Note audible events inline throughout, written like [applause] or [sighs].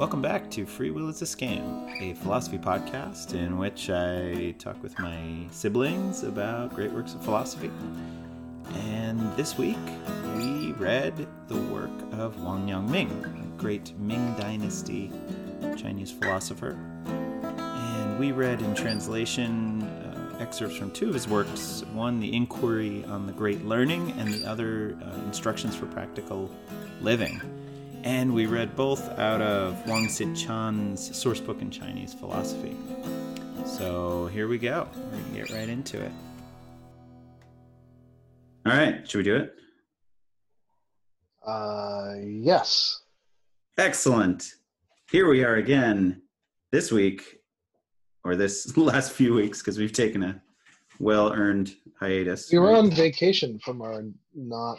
Welcome back to Free Will is a Scam, a philosophy podcast in which I talk with my siblings about great works of philosophy. And this week we read the work of Wang Yangming, a great Ming Dynasty Chinese philosopher. And we read in translation uh, excerpts from two of his works one, The Inquiry on the Great Learning, and the other, uh, Instructions for Practical Living. And we read both out of Wing-tsit Chan's source book in Chinese philosophy. So here we go. We're going to get right into it. All right, should we do it? Uh, yes. Excellent. Here we are again this week, or this [laughs] last few weeks, because we've taken a well earned hiatus. We were on vacation from our not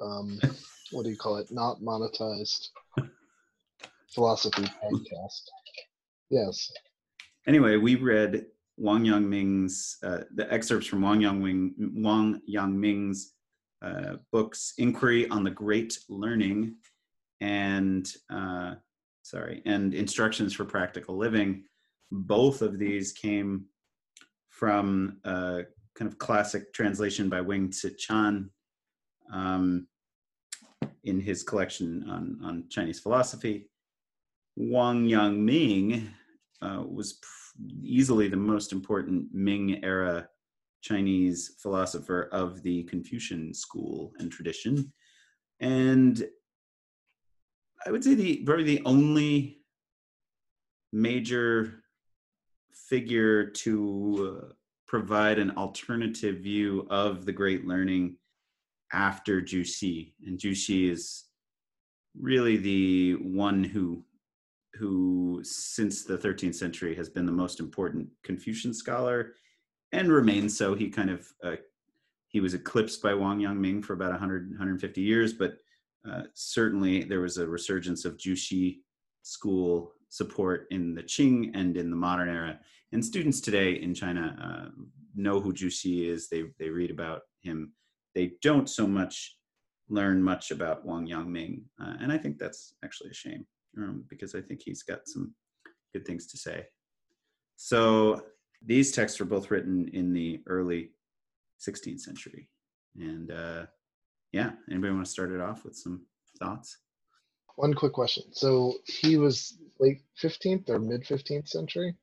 um, what do you call it? Not monetized [laughs] philosophy podcast. Yes. Anyway, we read Wang Yangming's uh, the excerpts from Wang Yangming Wang Yangming's uh, books, Inquiry on the Great Learning, and uh, sorry, and Instructions for Practical Living. Both of these came from a kind of classic translation by Wing-tsit Chan. Um, in his collection on, on Chinese philosophy. Wang Yangming uh, was easily the most important Ming era Chinese philosopher of the Confucian school and tradition. And I would say the probably the only major figure to uh, provide an alternative view of the great learning after Xi, and Xi is really the one who who since the 13th century has been the most important Confucian scholar and remains so. He kind of uh, he was eclipsed by Wang Yangming for about 100 150 years, but uh, certainly there was a resurgence of Xi school support in the Qing and in the modern era. And students today in China uh, know who Xi is. They they read about him they don't so much learn much about Wang Yangming, uh, and I think that's actually a shame um, because I think he's got some good things to say. So these texts were both written in the early 16th century, and uh, yeah, anybody want to start it off with some thoughts? One quick question. So he was late 15th or mid 15th century.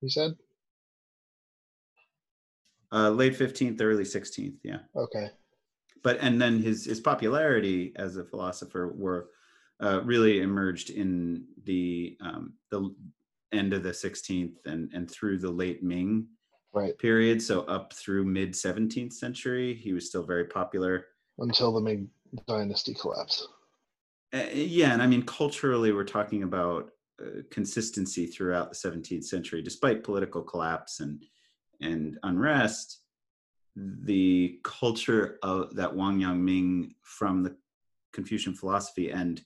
You said uh, late 15th, early 16th. Yeah. Okay. But and then his his popularity as a philosopher were uh, really emerged in the um, the end of the 16th and and through the late Ming right. period. So up through mid 17th century, he was still very popular until the Ming dynasty collapsed. Uh, yeah, and I mean culturally, we're talking about uh, consistency throughout the 17th century, despite political collapse and and unrest, the culture of that Wang Yangming from the Confucian philosophy and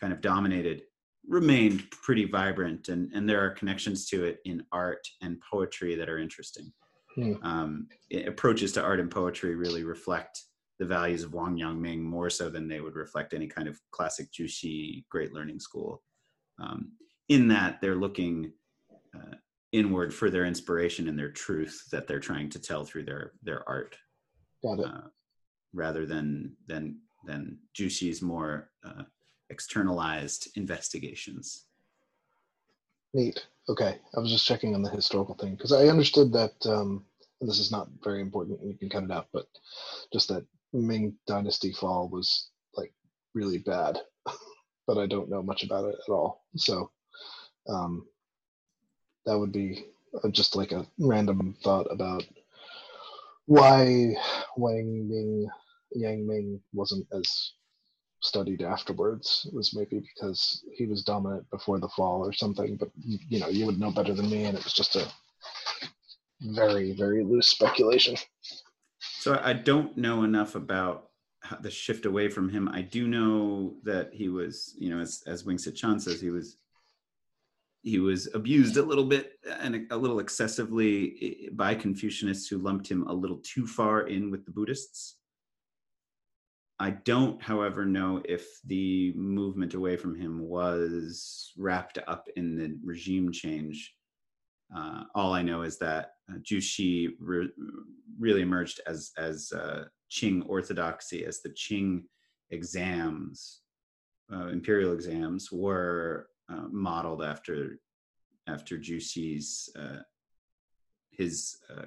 kind of dominated remained pretty vibrant and, and there are connections to it in art and poetry that are interesting. Hmm. Um, approaches to art and poetry really reflect the values of Wang Yangming more so than they would reflect any kind of classic Zhu Xi great learning school. Um, in that they're looking uh, inward for their inspiration and their truth that they're trying to tell through their their art. Got it. Uh, rather than than than Xi's more uh, externalized investigations. Neat. Okay. I was just checking on the historical thing because i understood that um and this is not very important you can cut it out but just that ming dynasty fall was like really bad. [laughs] But i don't know much about it at all. So um that would be uh, just like a random thought about why Wang Ming Yang Ming wasn't as studied afterwards. It was maybe because he was dominant before the fall or something. But you know, you would know better than me, and it was just a very very loose speculation. So I don't know enough about the shift away from him. I do know that he was, you know, as as Wing Chan says, he was he was abused a little bit and a little excessively by Confucianists who lumped him a little too far in with the Buddhists. I don't, however, know if the movement away from him was wrapped up in the regime change. Uh, all I know is that uh, re- really emerged as as uh, Qing orthodoxy, as the Qing exams, uh, imperial exams, were uh, modeled after after Zhu Xi's uh, his uh,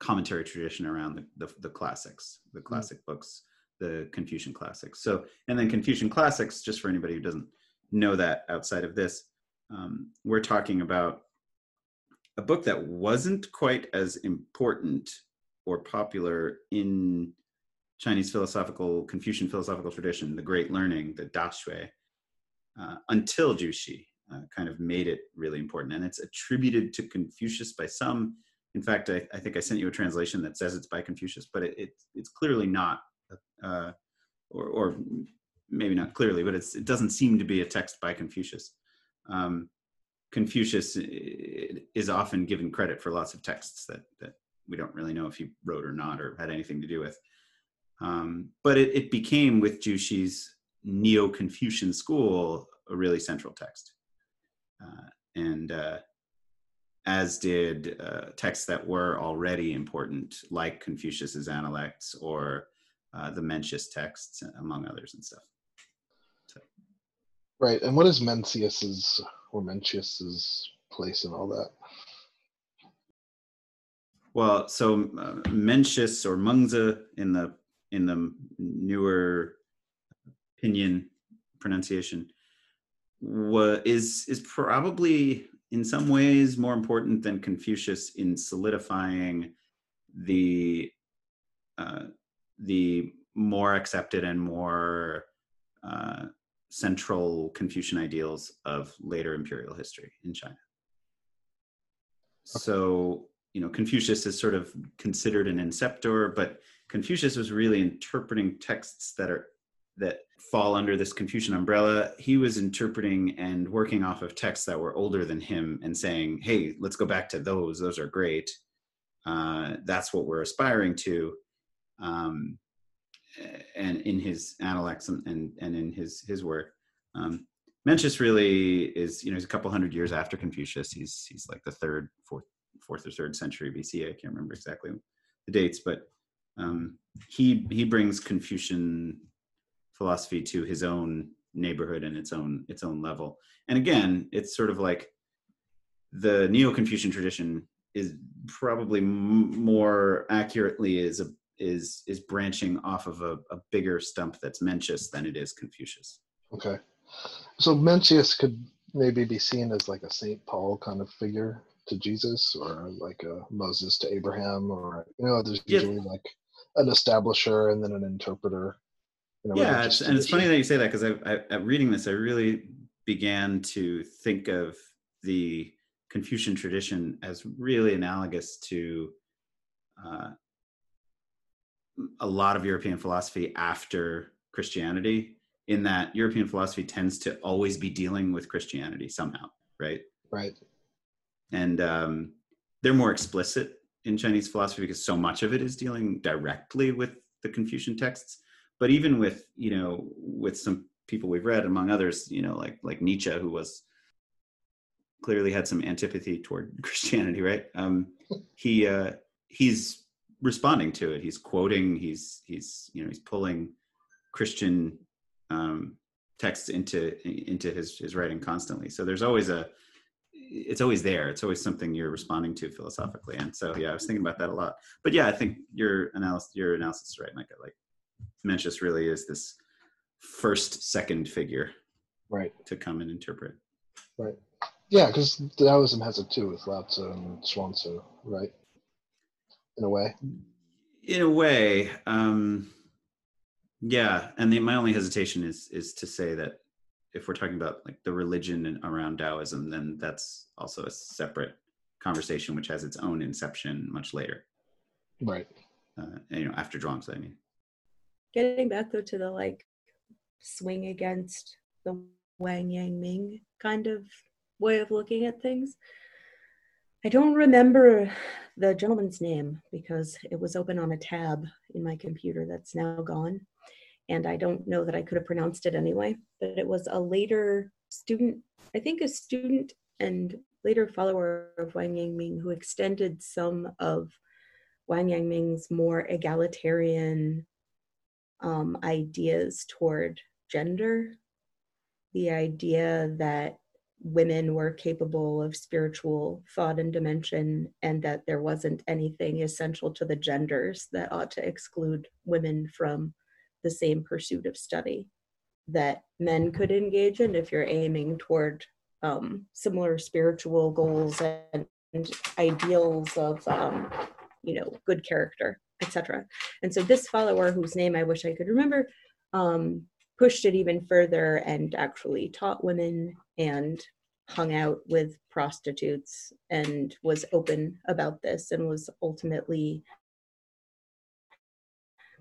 commentary tradition around the, the, the classics, the mm. classic mm. books, the Confucian classics. So, and then Confucian classics, just for anybody who doesn't know that outside of this, um, we're talking about a book that wasn't quite as important or popular in Chinese philosophical, Confucian philosophical tradition, the Great Learning, the Da Xue, uh, until Zhu Xi uh, kind of made it really important. And it's attributed to Confucius by some. In fact, I, I, think I sent you a translation that says it's by Confucius, but it, it it's clearly not, uh, or, or, maybe not clearly, but it doesn't seem to be a text by Confucius. Um, Confucius is often given credit for lots of texts that, that we don't really know if he wrote or not or had anything to do with. Um, but it, it, became, with Zhu Xi's Neo Confucian school, a really central text. Uh, and uh, as did uh, texts that were already important, like Confucius's Analects or uh, the Mencius texts, among others and stuff. So. Right. And what is Mencius's or Mencius's place in all that? Well, so uh, Mencius or Mengzi in the in the newer pinyin pronunciation is is probably in some ways more important than Confucius in solidifying the uh, the more accepted and more uh, central Confucian ideals of later imperial history in China. So, you know, Confucius is sort of considered an inceptor, but Confucius was really interpreting texts that are that fall under this Confucian umbrella. He was interpreting and working off of texts that were older than him and saying, "Hey, let's go back to those. Those are great. Uh, that's what we're aspiring to." Um, and in his analects and, and, and in his his work. Um, Mencius really is, you know, he's a couple hundred years after Confucius. He's he's like the third, fourth, fourth or third century BC. I can't remember exactly the dates, but um, he he brings Confucian philosophy to his own neighborhood and its own its own level. And again, it's sort of like the Neo-Confucian tradition is probably m- more accurately is a is is branching off of a, a bigger stump that's Mencius than it is Confucius. Okay, so Mencius could maybe be seen as like a Saint Paul kind of figure to Jesus, or like a Moses to Abraham, or you know, there's usually yeah. like an establisher and then an interpreter. Know, yeah, it's, and it's funny that you say that because I, I, at reading this, I really began to think of the Confucian tradition as really analogous to uh, a lot of European philosophy after Christianity, in that European philosophy tends to always be dealing with Christianity somehow, right? Right. And um, they're more explicit in Chinese philosophy because so much of it is dealing directly with the Confucian texts. But even with you know with some people we've read, among others, you know like like Nietzsche, who was clearly had some antipathy toward [laughs] Christianity, right? Um, he uh, he's responding to it. He's quoting. He's he's you know he's pulling Christian um, texts into into his his writing constantly. So there's always a it's always there. It's always something you're responding to philosophically. And so yeah, I was thinking about that a lot. But yeah, I think your analysis your analysis is right, Micah. Like Mencius really is this first second figure right to come and interpret right yeah because taoism has it too with lao tzu and Tzu, right in a way. In a way, um, yeah. And the, my only hesitation is is to say that if we're talking about like the religion and around Taoism, then that's also a separate conversation, which has its own inception much later. Right. Uh, and, you know, after Zhuangzi, I mean. Getting back though to the like swing against the Wang Yang Ming kind of way of looking at things. I don't remember the gentleman's name because it was open on a tab in my computer that's now gone. and I don't know that I could have pronounced it anyway, but it was a later student, I think a student and later follower of Wang Yangming who extended some of Wang Yangming's more egalitarian um, ideas toward gender. The idea that women were capable of spiritual thought and dimension, and that there wasn't anything essential to the genders that ought to exclude women from the same pursuit of study that men could engage in if you're aiming toward um, similar spiritual goals and, and ideals of um, you know good character etc and so this follower whose name i wish i could remember um, pushed it even further and actually taught women and hung out with prostitutes and was open about this and was ultimately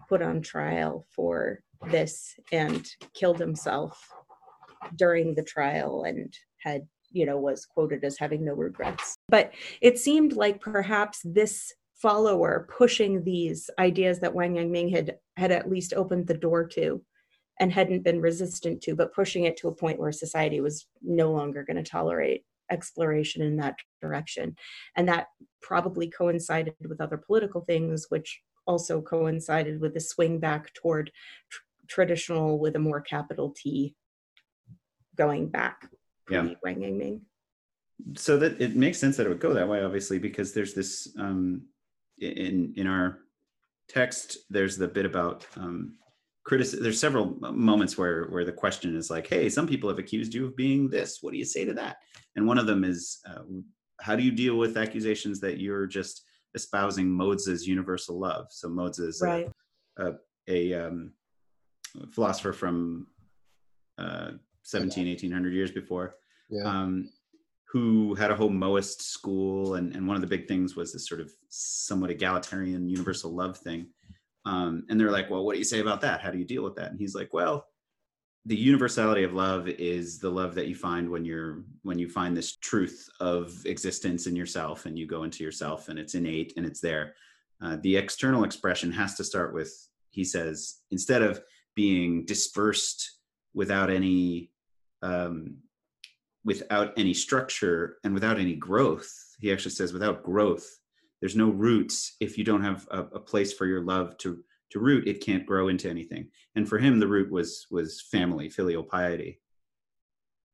put on trial for this and killed himself during the trial and had you know was quoted as having no regrets. But it seemed like perhaps this follower pushing these ideas that wang yangming had had at least opened the door to and hadn't been resistant to but pushing it to a point where society was no longer going to tolerate exploration in that direction and that probably coincided with other political things which also coincided with the swing back toward tr- traditional with a more capital T going back. Yeah. Wang Yangming. So that it makes sense that it would go that way, obviously, because there's this um, in in our text. There's the bit about um, criticism. There's several moments where where the question is like, "Hey, some people have accused you of being this. What do you say to that?" And one of them is, uh, "How do you deal with accusations that you're just espousing Mozi's universal love. So Mozi is right. a, a, a um, philosopher from uh, 17, 1800 years before, Yeah. um, who had a whole Moist school. And, and one of the big things was this sort of somewhat egalitarian universal love thing. Um, and they're like, well, what do you say about that? How do you deal with that? And he's like, well, the universality of love is the love that you find when you're when you find this truth of existence in yourself and you go into yourself and it's innate and it's there uh, the external expression has to start with he says instead of being dispersed without any um, without any structure and without any growth. He actually says without growth there's no roots. If you don't have a, a place for your love to to root it can't grow into anything. And for him the root was was family filial piety.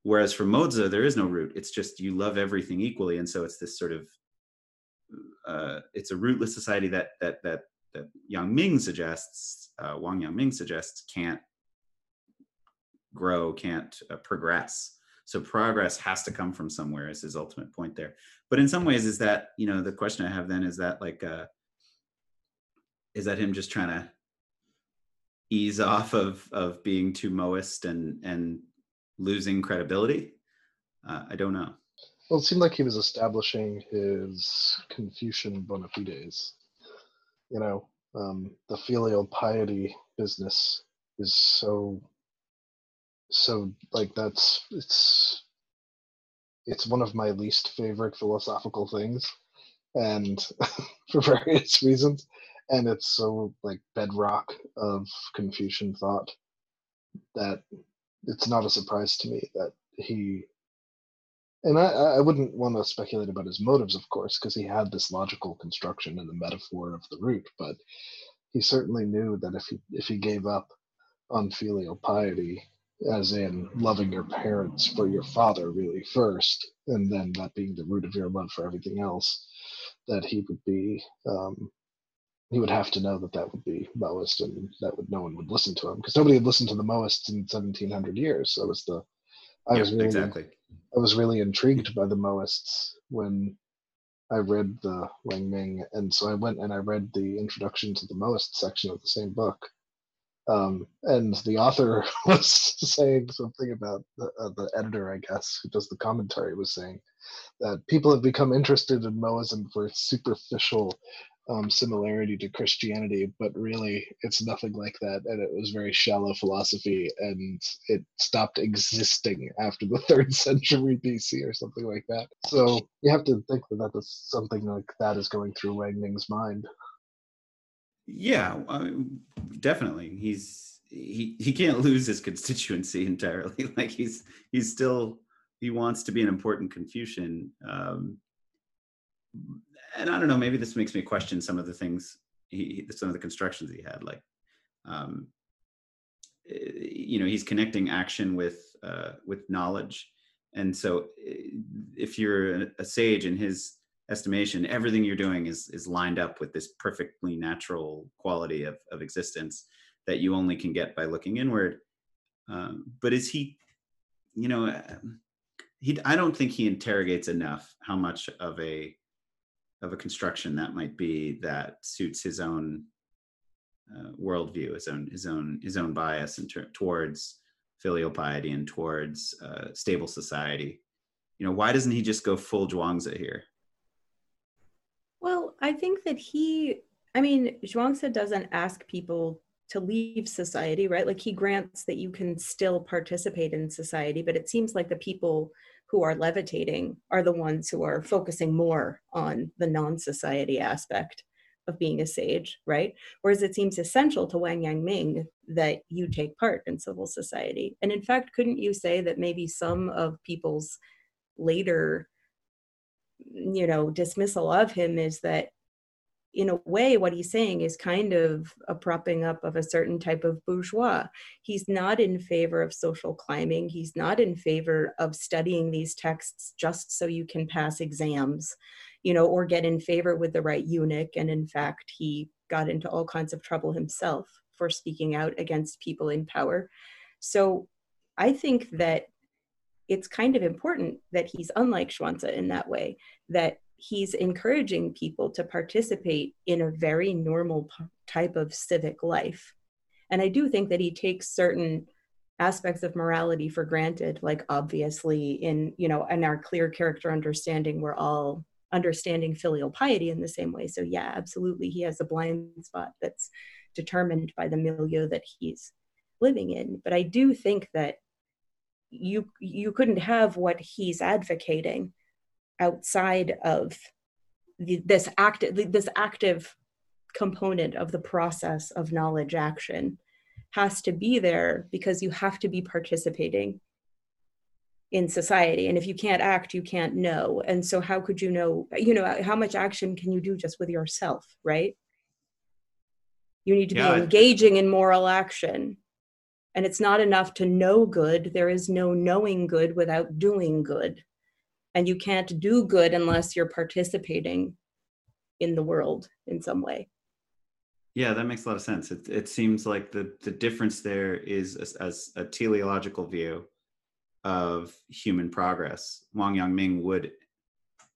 Whereas for mozi there is no root. It's just you love everything equally. And so it's this sort of uh, it's a rootless society that that that that yang ming suggests uh, wang yang ming suggests can't grow can't uh, progress so progress has to come from somewhere is his ultimate point there. But in some ways is that you know the question i have then is that like uh is that him just trying to ease off of of being too moist and and losing credibility? Uh, i don't know. Well, it seemed like he was establishing his Confucian bona fides. You know, um, the filial piety business is so, so like that's it's, it's one of my least favorite philosophical things, and [laughs] for various reasons, and it's so like bedrock of Confucian thought that it's not a surprise to me that he and I, I wouldn't want to speculate about his motives, of course, because he had this logical construction and the metaphor of the root. But he certainly knew that if he if he gave up on filial piety, as in loving your parents for your father really first, and then that being the root of your love for everything else, that he would be um, he would have to know that that would be Moist, and that would no one would listen to him because nobody had listened to the Moists in 1700 years. So it was the I Yeah, was really exactly I was really intrigued by the Moists when I read the Wang Ming, and so I went and I read the introduction to the Moist section of the same book. Um, and the author [laughs] was saying something about the, uh, the editor, I guess, who does the commentary, was saying that people have become interested in Moism for its superficial um, similarity to Christianity, but really it's nothing like that. And it was very shallow philosophy, and it stopped existing after the [laughs] third century BC or something like that. So you have to think that that is something like that is going through Wang Ming's mind. Yeah I mean, definitely he's he he can't [laughs] lose his constituency [laughs] entirely. [laughs] like he's he's still he wants to be an important Confucian. Um, and I don't know, maybe this makes me question some of the things he, some of the constructions he had, like, um, eh, you know, he's connecting action with uh, with knowledge, and so eh, if you're a sage in his estimation, everything you're doing is is lined up with this perfectly natural quality of of existence that you only can get by looking inward. Um, but is he, you know, um, he? I don't think he interrogates enough how much of a of a construction that might be that suits his own uh, worldview, his own his own his own bias and ter- towards filial piety and towards uh, stable society. You know, why doesn't he just go full Zhuangzi here? I think that he, I mean, Zhuangzi doesn't ask people to leave society, right? Like he grants that you can still participate in society, but it seems like the people who are levitating are the ones who are focusing more on the non-society aspect of being a sage, right? Whereas it seems essential to Wang Yang Ming that you take part in civil society. And in fact, couldn't you say that maybe some of people's later, you know, dismissal of him is that in a way, what he's saying is kind of a propping up of a certain type of bourgeois. He's not in favor of social climbing. He's not in favor of studying these texts just so you can pass exams, you know, or get in favor with the right eunuch. And in fact, he got into all kinds of trouble himself for speaking out against people in power. So I think that it's kind of important that he's unlike Zhuangzi in that way, that he's encouraging people to participate in a very normal type of civic life. And I do think that he takes certain aspects of morality for granted, like obviously in, you know, in our clear character understanding, we're all understanding filial piety in the same way. So yeah, absolutely, he has a blind spot that's determined by the milieu that he's living in. But I do think that you you couldn't have what he's advocating outside of the, this active this active component of the process of knowledge action has to be there because you have to be participating in society. And if you can't act you can't know. And so how could you know you know how much action can you do just with yourself right? You need to yeah, be engaging in moral action and it's not enough to know good there is no knowing good without doing good. And you can't do good unless you're participating in the world in some way. Yeah that makes a lot of sense. It, it seems like the, the difference there is as, as a teleological view of human progress. Wang yang would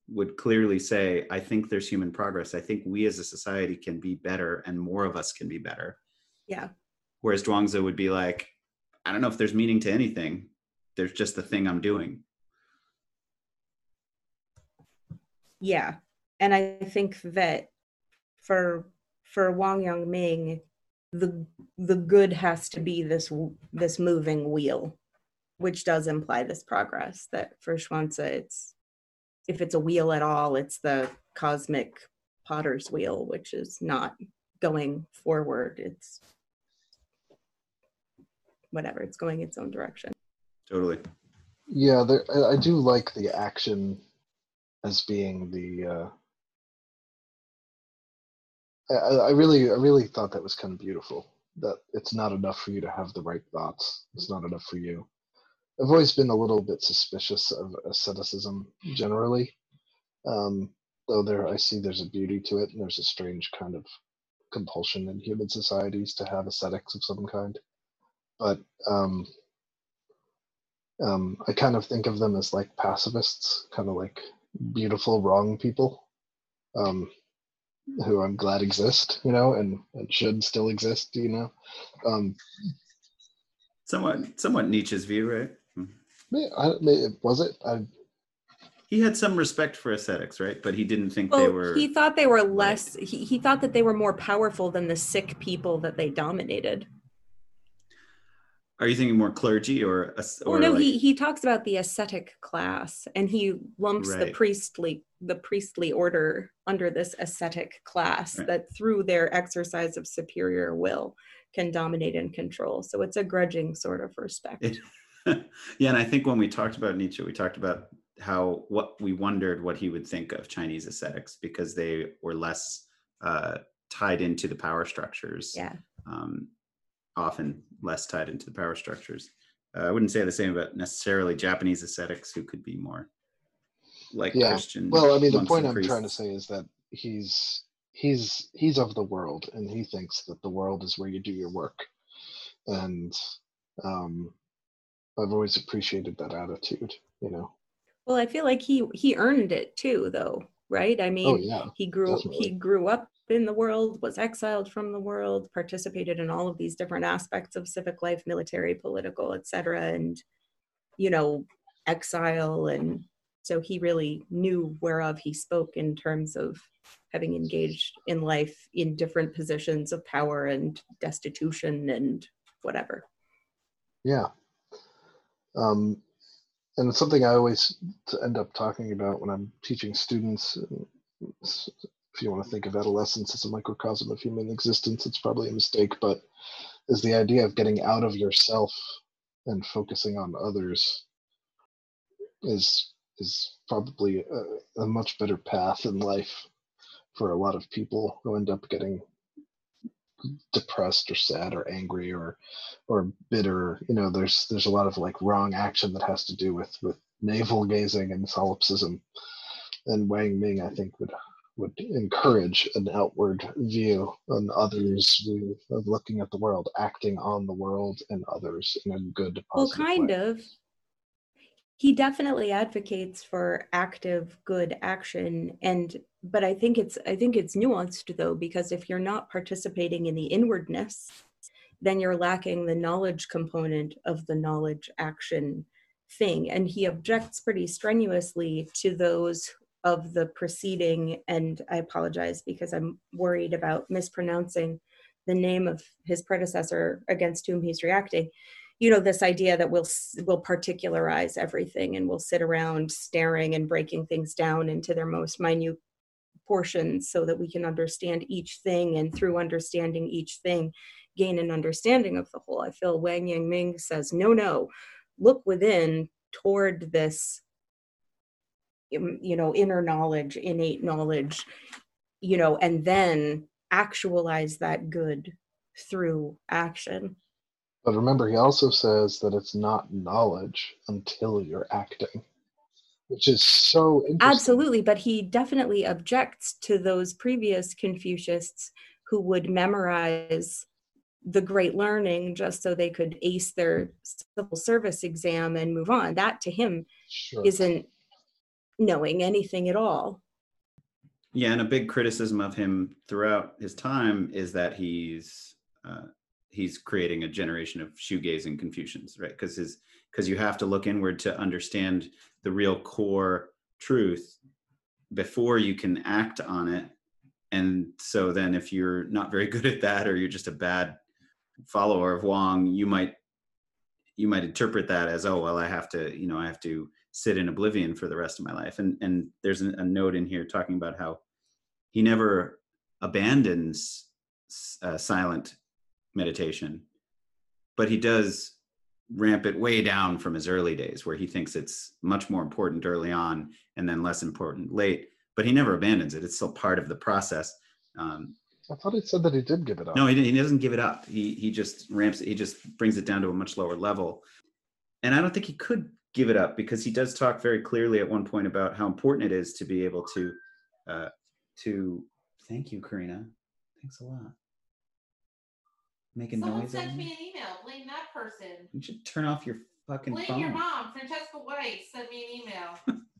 would clearly say i think there's human progress. I think we as a society can be better and more of us can be better. Yeah. Whereas zhuangzi would be like i don't know if there's meaning to anything. There's just the thing i'm doing. Yeah. And i think that for for wang yang ming the the good has to be this this moving wheel which does imply this progress that for Zhuangzi it's if it's a wheel at all it's the cosmic potter's wheel which is not going forward. It's whatever it's going its own direction totally yeah there, i do like the action as being the uh, I, I really I really thought that was kind of beautiful. That it's not enough for you to have the right thoughts. It's not enough for you. I've always been a little bit suspicious of asceticism generally. Um, though there I see there's a beauty to it and there's a strange kind of compulsion in human societies to have ascetics of some kind. But um, um, I kind of think of them as like pacifists, kind of like beautiful wrong people um, who I'm glad exist, you know, and, and should still exist, you know. Um, somewhat, somewhat Nietzsche's view, right? I, was it? I, he had some respect for ascetics, right? But he didn't think well, they were. He thought they were less. Right. He, he thought that they were more powerful than the sick people that they dominated. Are you thinking more clergy or? or no, like... he he talks about the ascetic class, and he lumps right. the priestly the priestly order under this ascetic class right. that through their exercise of superior will can dominate and control. So it's a grudging sort of respect. It, [laughs] yeah, and I think when we talked about Nietzsche, we talked about how what we wondered what he would think of Chinese ascetics because they were less uh, tied into the power structures. Yeah. Um, often less tied into the power structures. Uh, I wouldn't say the same about necessarily Japanese ascetics who could be more like yeah. Christian. Well, I mean, the point I'm trying to say is that he's he's he's of the world, and he thinks that the world is where you do your work, and um, I've always appreciated that attitude. You know. Well, I feel like he he earned it too, though, right? I oh, mean, oh, yeah, he grew definitely. he grew up in the world, was exiled from the world, participated in all of these different aspects of civic life, military, political, etc., and you know, exile and so he really knew whereof he spoke in terms of having engaged in life in different positions of power and destitution and whatever. Yeah. Um, and it's something I always end up talking about when I'm teaching students. If you want to think of adolescence as a microcosm of human existence, it's probably a mistake, but is the idea of getting out of yourself and focusing on others is is probably a, a much better path in life for a lot of people who end up getting depressed or sad or angry or or bitter. You know there's there's a lot of like wrong action that has to do with with navel gazing and solipsism. And wang ming i think would would encourage an outward view on others view of looking at the world acting on the world and others in a good well kind way. of he definitely advocates for active good action and but i think it's i think it's nuanced though because if you're not participating in the inwardness then you're lacking the knowledge component of the knowledge action thing and he objects pretty strenuously to those of the proceeding, and i apologize because i'm worried about mispronouncing the name of his predecessor against whom he's reacting. You know this idea that we'll we'll particularize everything and we'll sit around staring and breaking things down into their most minute portions so that we can understand each thing and through understanding each thing gain an understanding of the whole. I feel wang yang ming says no no look within toward this Um, you know inner knowledge innate knowledge you know and then actualize that good through action but remember, he also says that it's not knowledge until you're acting, which is so Absolutely, but he definitely objects to those previous Confucianists who would memorize the great learning just so they could ace their civil service exam and move on. That to him sure. isn't knowing anything at all. Yeah, and a big criticism of him throughout his time is that he's uh, he's creating a generation of shoegazing Confucians, right? Because his because you have to look inward to understand the real core truth before you can act on it. And so then if you're not very [laughs] good at that or you're just a bad follower of Wang, you might you might interpret that as, oh well, I have to, you know, I have to sit in oblivion for the rest of my life. And and there's a, a note in here talking about how he never abandons uh, silent meditation, but he does ramp it way down from his early days where he thinks it's much more important early on and then less important late but he never abandons it. It's still part of the process. Um, i thought he said that he did give it up. No he, he doesn't give it up. He, he just ramps he just brings it down to a much lower level. And i don't think he could give it up because he does talk very clearly at one point about how important it is to be able to uh, to thank you karina thanks a lot making Someone noise. sent me an email. Blame that person. You should turn off your fucking Blame phone. your mom. Francesca White sent me an email. [laughs]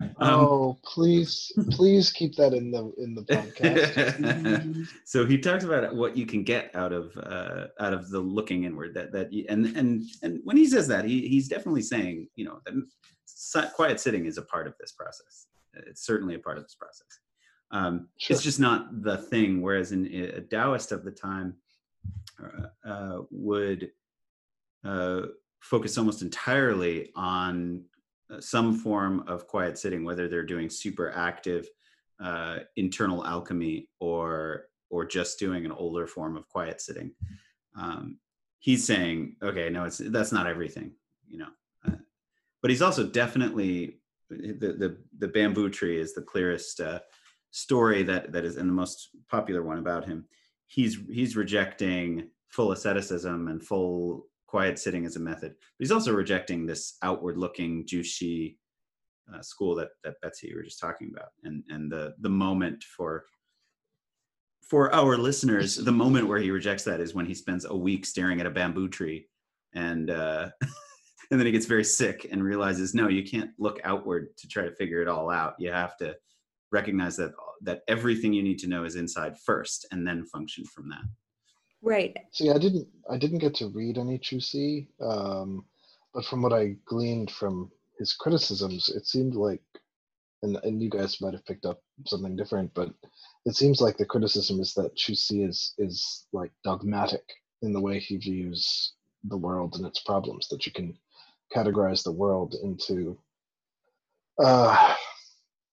Um, oh, please, please keep that in the in the podcast. [laughs] so he talks about what you can get out of uh, out of the looking inward. That that and and and when he says that, he he's definitely saying, you know, that quiet sitting is a part of this process. It's certainly a part of this process. Um, sure. It's just not the thing. Whereas in a Taoist of the time, uh, would uh, focus almost entirely on uh, some form of quiet sitting, whether they're doing super active uh, internal alchemy or or just doing an older form of quiet sitting. um, he's saying, okay, no, it's that's not everything, you know. Uh, but he's also definitely the the the bamboo tree is the clearest uh, story that that is and the most popular one about him. He's he's rejecting full asceticism and full quiet sitting as a method. But he's also rejecting this outward looking Zhu Xi uh, school that that Betsy you were just talking about, and and the the moment for for our listeners, the moment where he rejects that is when he spends a week staring at a bamboo tree, and uh, [laughs] and then he gets very sick and realizes, no, you can't look outward to try to figure it all out. You have to recognize that that everything you need to know is inside first, and then function from that. Right. See, I didn't I didn't get to read any Zhu Xi, um, but from what I gleaned from his criticisms, it seemed like, and and you guys might have picked up something different, but it seems like the criticism is that Zhu Xi is is like dogmatic in the way he views the world and its problems. That you can categorize the world into. Uh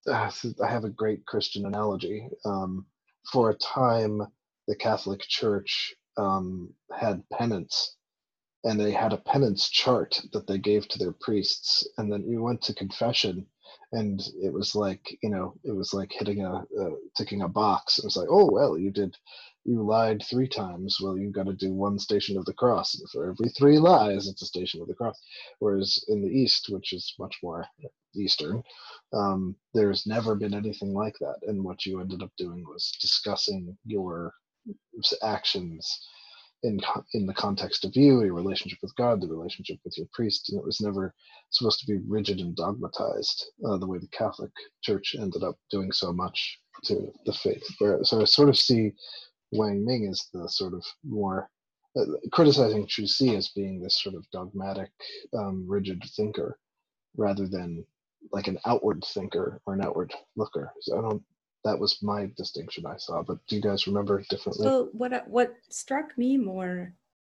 [sighs] I have a great Christian analogy. Um, for a time, the Catholic Church um, had penance, and they had a penance chart that they gave to their priests, and then you went to confession, and it was like you know it was like hitting a, a ticking a box. It was like, oh well, you did you lied three times. Well, you've got to do one station of the cross. And for every three lies, it's a station of the cross. Whereas in the East, which is much more Eastern, um, there's never been anything like that. And what you ended up doing was discussing your actions in in the context of you, your relationship with God, the relationship with your priest, and it was never supposed to be rigid and dogmatized uh, the way the Catholic Church ended up doing so much to the faith. So I sort of see Wang Ming as the sort of more uh, criticizing Zhu Xi as being this sort of dogmatic, um, rigid thinker, rather than like an outward thinker or an outward looker. So I don't that was my distinction I saw. But do you guys remember differently? So what uh, what struck me more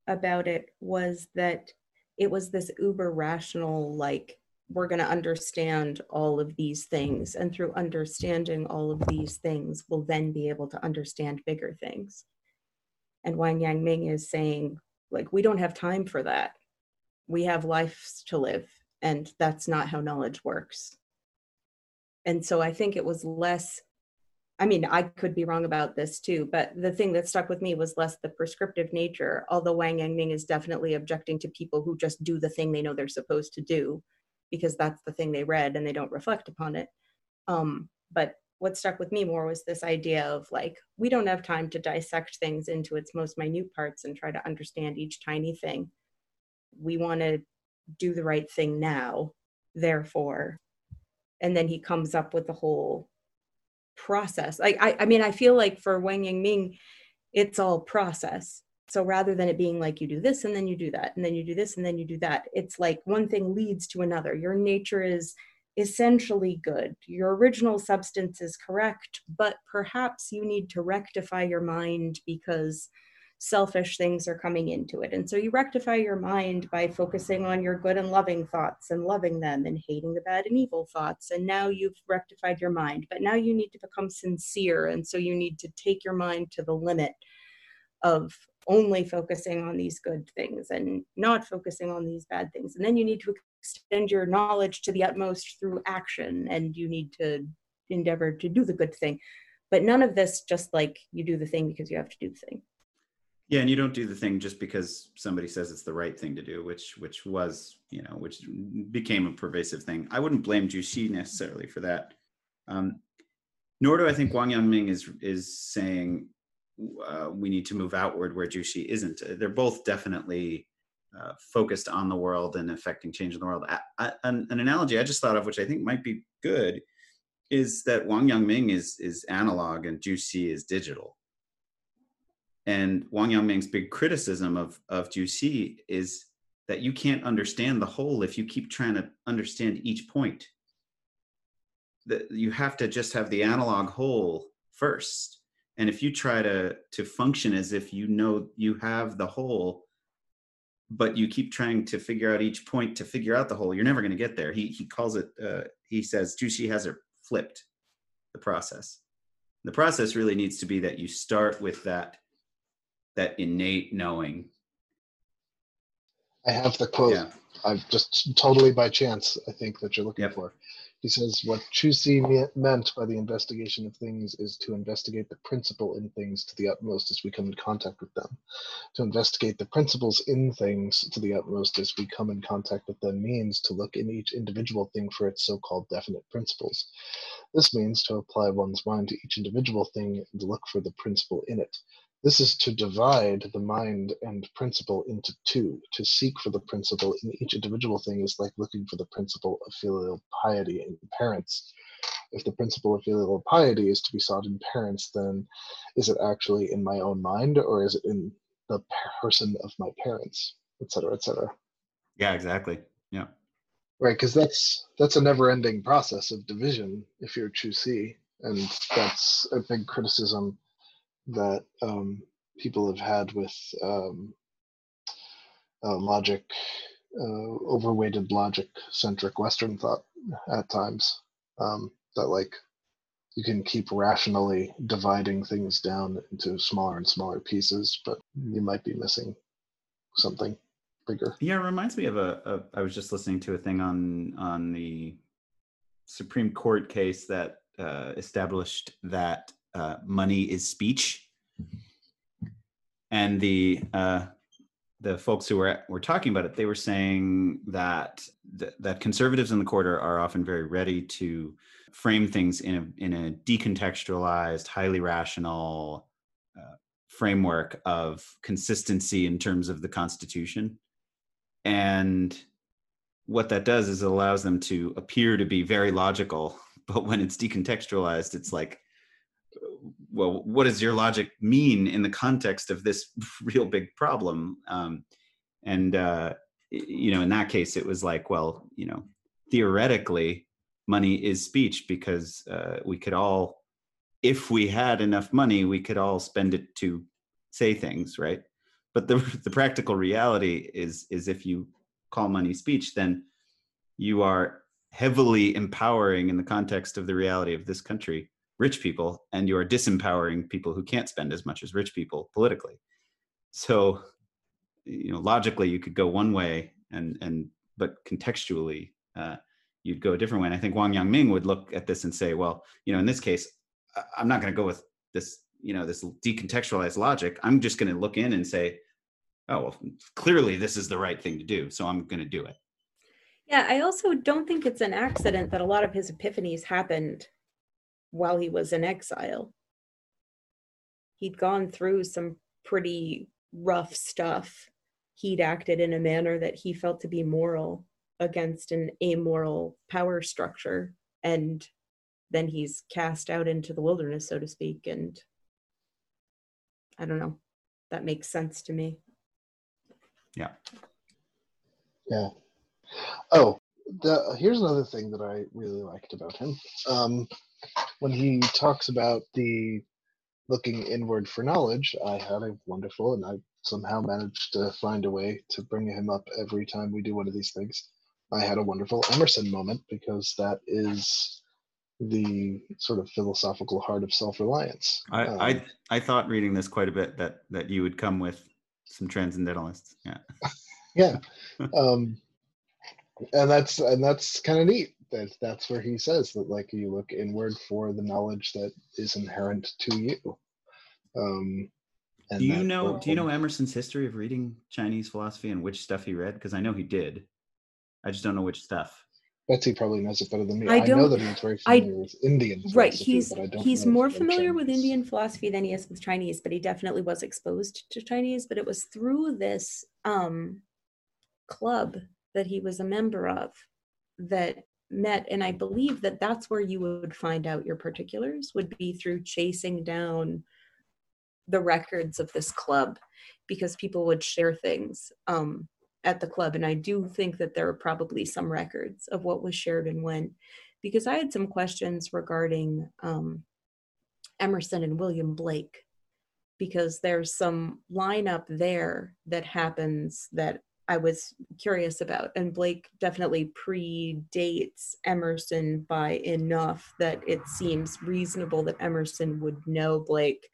about it was that it was this uber rational like we're going to understand all of these things and through understanding all of these things we'll then be able to understand bigger things and wang yang ming is saying like we don't have time for that we have lives to live and that's not how knowledge works and so i think it was less I mean, I could be wrong about this too, but the thing that stuck with me was less the prescriptive nature, although Wang Yangming is definitely objecting to people who just do the thing they know they're supposed to do because that's the thing they read and they don't reflect upon it. Um, but what stuck with me more was this idea of like, we don't have time to dissect things into its most minute parts and try to understand each tiny thing. We want to do the right thing now, therefore. And then he comes up with the whole process. Like I, I mean, I feel like for Wang Yangming, it's all process. So rather than it being like you do this and then you do that and then you do this and then you do that, it's like one thing leads to another. Your nature is essentially good. Your original substance is correct, but perhaps you need to rectify your mind because selfish things are coming into it. And so you rectify your mind by focusing on your good and loving thoughts and loving them and hating the bad and evil thoughts. And now you've rectified your mind, but now you need to become sincere. And so you need to take your mind to the limit of only focusing on these good things and not focusing on these bad things. And then you need to extend your knowledge to the utmost through action and you need to endeavor to do the good thing. But none of this just like you do the thing because you have to do the thing. Yeah, and you don't do the thing just because somebody says it's the right thing to do, which which was you know which became a pervasive thing. I wouldn't blame Zhu Xi necessarily for that. Um, nor do I think Wang Yangming is is saying uh, we need to move outward where Zhu Xi isn't. They're both definitely uh, focused on the world and affecting change in the world. I, I, an, an, analogy I just thought of, which I think might be good, is that Wang Yangming is is analog and Zhu Xi is digital. And Wang Yangming's big criticism of, of Zhu Xi is that you can't understand the whole if you keep trying to understand each point. That you have to just have the analog whole first. And if you try to to function as if you know you have the whole, but you keep trying to figure out each point to figure out the whole, you're never going to get there. He he calls it. Uh, he says Zhu Xi has it flipped, the process. The process really needs to be that you start with that that innate knowing. I have the quote. Yeah. I've just totally by chance, I think that you're looking Yep. for. He says, What Zhu Xi me- meant by the investigation of things is to investigate the principle in things to the utmost as we come in contact with them. To investigate the principles in things to the utmost as we come in contact with them means to look in each individual thing for its so called definite principles. This means to apply one's mind to each individual thing and look for the principle in it. This is to divide the mind and principle into two. To seek for the principle in each individual thing is like looking for the principle of filial piety in parents. If the principle of filial piety is to be sought in parents, then is it actually in my own mind or is it in the person of my parents, et cetera, et cetera? Yeah, exactly. Yeah. Right, because that's that's a never-ending process of division if you're Zhu Xi, and that's a big criticism that um, people have had with um, uh, logic, uh, overweighted logic-centric Western thought at times. Um, that like you can keep rationally dividing things down into smaller and smaller pieces, but you might be missing something bigger. Yeah, it reminds me of a, a. I was just listening to a thing on on the Supreme Court case that uh, established that uh, money is speech, and the uh, the folks who were were talking about it, they were saying that th- that conservatives in the quarter are, often very ready to frame things in a in a decontextualized, highly rational uh, framework of consistency in terms of the Constitution. And what that does is it allows them to appear to be very logical [laughs] but when it's decontextualized it's like well what does your logic mean in the context of this [laughs] real big problem? Um, and uh, you know in that case it was like well you know theoretically money is speech because uh, we could all if we had enough money we could all spend it to say things right? But the [laughs] the practical reality is is if you call money speech then you are heavily empowering in the context of the reality of this country rich people and you are disempowering people who can't spend as much as rich people politically. So you know logically you could go one way and and but contextually uh, you'd go a different way. And i think wang yangming would look at this and say well you know in this case i'm not going to go with this you know this decontextualized logic. I'm just going to look in and say oh well clearly this is the right thing to do so i'm going to do it. Yeah, I also don't think it's an accident that a lot of his epiphanies happened while he was in exile. He'd gone through some pretty rough stuff. He'd acted in a manner that he felt to be moral against an amoral power structure. And then he's cast out into the wilderness, so to speak. And I don't know. That makes sense to me. yeah Yeah. Oh, the, here's another thing that I really liked about him. Um, when he talks about the looking inward for knowledge, I had a wonderful, and I somehow managed to find a way to bring him up every time we do one of these things. I had a wonderful Emerson moment because that is the sort of philosophical heart of self-reliance. I, Um, I i thought reading this quite a bit that that you would come with some transcendentalists yeah [laughs] yeah um and that's and that's kind of neat that that's where he says that like you look inward for the knowledge that is inherent to you. Um and do you that know will- do you know emerson's history of reading chinese philosophy and which stuff he read? Because i know he did. I just don't know which stuff. Betsy probably knows it better than me. I i, know don't- that he's very I- with indian right he's but I don't he's more if familiar with indian philosophy than he is with chinese but he definitely was exposed to chinese but it was through this um club that he was a member of that met and i believe that that's where you would find out your particulars would be through chasing down the records of this club because people would share things um at the club and i do think that there are probably some records of what was shared and when because I had some questions regarding um, Emerson and William Blake, because there's some lineup there that happens that I was curious about. And Blake definitely predates Emerson by enough that it seems reasonable that Emerson would know Blake.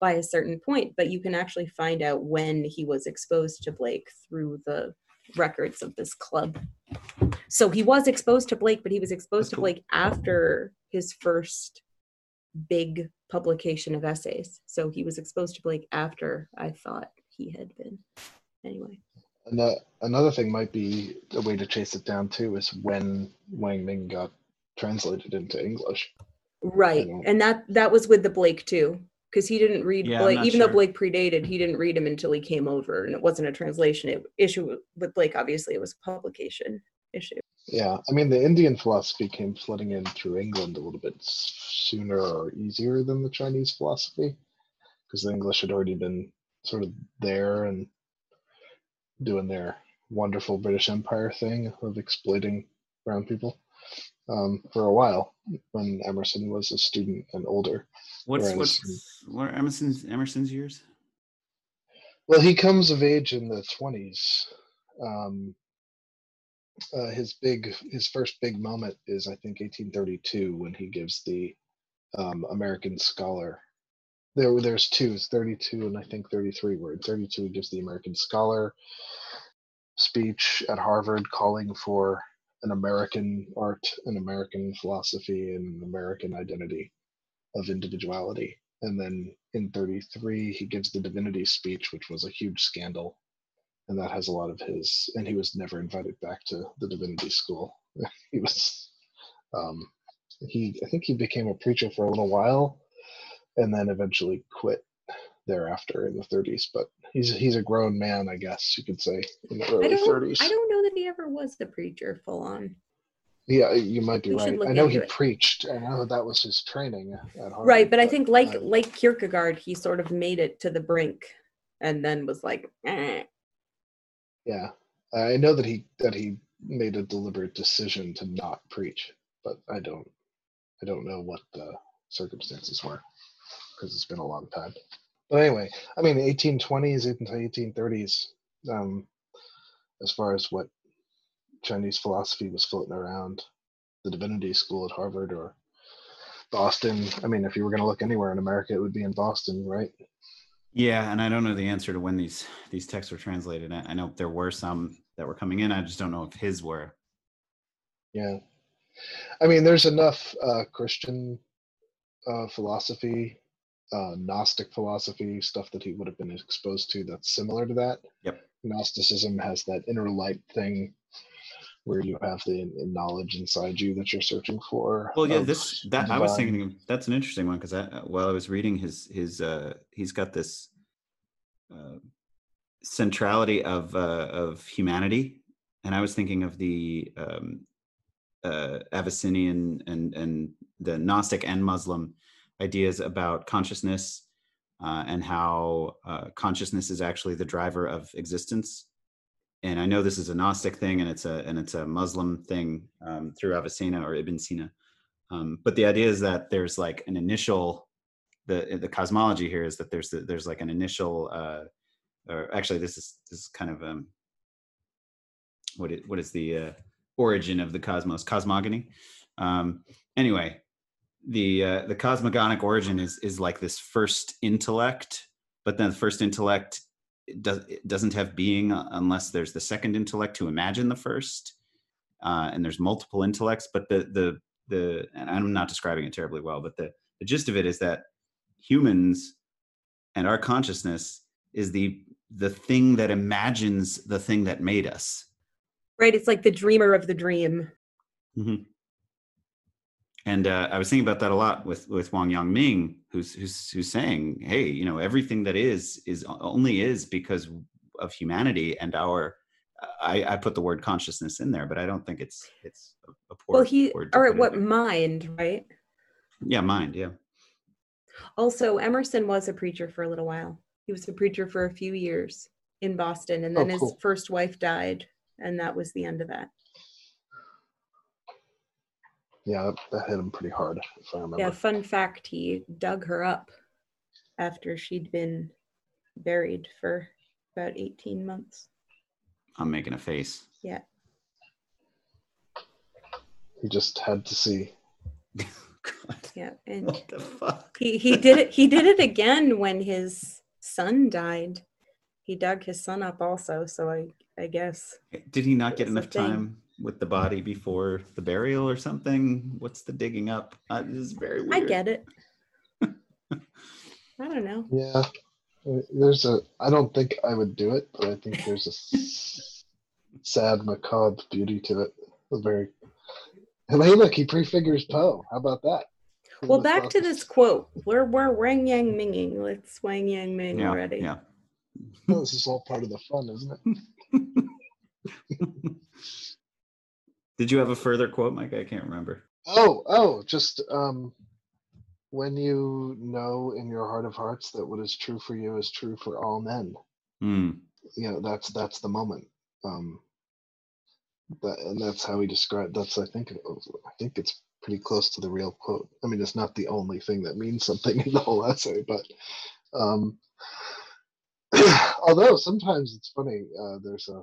by a certain point, but you can actually find out when he was exposed to Blake through the records of this club. So he was exposed to Blake, but he was exposed That's to cool. Blake after his first big publication of essays. So he was exposed to Blake after I thought he had been. Anyway. And uh, another thing might be a way to chase it down too is when Wang Ming got translated into English. Right. And that that was with the Blake too. Because he didn't read Yeah, Blake, even sure. though Blake predated, he didn't read him until he came over, and it wasn't a translation it, issue with Blake. Obviously, it was a publication issue. Yeah, I mean the Indian philosophy came flooding in through England a little bit sooner or easier than the Chinese philosophy, because the English had already been sort of there and doing their wonderful British Empire thing of exploiting brown people um, for a while when Emerson was a student and older. What's what's what are Emerson's Emerson's years? Well, he comes of age in the twenties. Um, uh, his big, his first big moment is, I think, 1832 when he gives the um, American Scholar. There, there's two. It's 32 and I think 33. Where 32 gives the American Scholar speech at Harvard, calling for an American art, an American philosophy, and an American identity of individuality. And then in 33, he gives the divinity speech, which was a huge scandal. And that has a lot of his, and he was never invited back to the divinity school. [laughs] he was, um, he, I think he became a preacher for a little while and then eventually quit thereafter in the 30s. But he's, he's a grown man, I guess you could say, in the I early don't. 30s. I don't know that he ever was the preacher full on. Yeah, you might be We right. I know he it. preached. I know that was his training at Harvard. Right, but I think like I- like Kierkegaard, he sort of made it to the brink, and then was like, eh. Yeah, I know that he that he made a deliberate decision to not preach, but I don't, I don't know what the circumstances were because it's been a long time. But anyway, I mean, 1820s into 1830s, um, as far as what Chinese philosophy was floating around the divinity school at Harvard or Boston. I mean, if you were going to look anywhere in America, it would be in Boston, right? Yeah, and I don't know the answer to when these these texts were translated. I, I know there were some that were coming in. I just don't know if his were. Yeah. I mean, there's enough uh, Christian uh, philosophy, uh, Gnostic philosophy, stuff that he would have been exposed to that's similar to that. Yep. Gnosticism has that inner light thing where you have the knowledge inside you that you're searching for. Well, yeah, this that I was thinking that's an interesting one because I, while I was reading his his uh, he's got this uh, centrality of uh, of humanity, and I was thinking of the um, uh, Avicennian and and the Gnostic and Muslim ideas about consciousness uh, and how uh, consciousness is actually the driver of existence. And I know this is a Gnostic thing, and it's a and it's a Muslim thing um, through Avicenna or Ibn Sina. Um, but the idea is that there's like an initial, the the cosmology here is that there's the, there's like an initial, uh, or actually this is this is kind of um, what it, what is the uh, origin of the cosmos? Cosmogony. Um, anyway, the uh, the cosmogonic origin is is like this first intellect, but then the first intellect does it doesn't have being unless there's the second intellect to imagine the first, uh, and there's multiple intellects. But the the the and I'm not describing it terribly well, but the the gist of it is that humans and our consciousness is the the thing that imagines the thing that made us. right. It's like the dreamer of the dream. And uh, I was thinking about that a lot with with Wang Yangming, who's who's who's saying, "Hey, you know, everything that is is only is because of humanity and our." I, I put the word consciousness in there, but I don't think it's it's a, a poor Well, he word. or put in what there. mind, right? Yeah, mind. Yeah. Also, Emerson was a preacher for a little while. He was a preacher for a few years in Boston, and Oh, then his first wife died, and that was the end of that. Yeah, that, that hit him pretty hard, if I remember. Yeah, fun fact he dug her up after she'd been buried for about 18 months. I'm making a face. Yeah. He just had to see. [laughs] God. Yeah, and What the fuck? he he did it. He did it again when his son died. He dug his son up also. So I I guess Did he not get It's a enough thing. time with the body before the burial or something? What's the digging up? Uh, this is very weird. I get it. [laughs] I don't know. Yeah, there's a. I don't think I would do it, but I think there's a sad, macabre beauty to it. A very. And hey, look, he prefigures Poe. How about that? Who Well, back thought to this- this quote. We're we're Wang Yang Minging. Let's Wang Yangming Yeah, already. yeah. Oh, this is all part of the fun, isn't it? [laughs] Did you have a further quote, Mike? I can't remember. Oh, oh, just um, when you know in your heart of hearts that what is true for you is true for all men. Hmm. You know, that's that's the moment. Um, that, and that's how he described. That's I think I think it's pretty close to the real quote. I mean, it's not the only thing that means something [laughs] in the whole essay, but um, [clears throat] although sometimes it's funny. Uh, there's a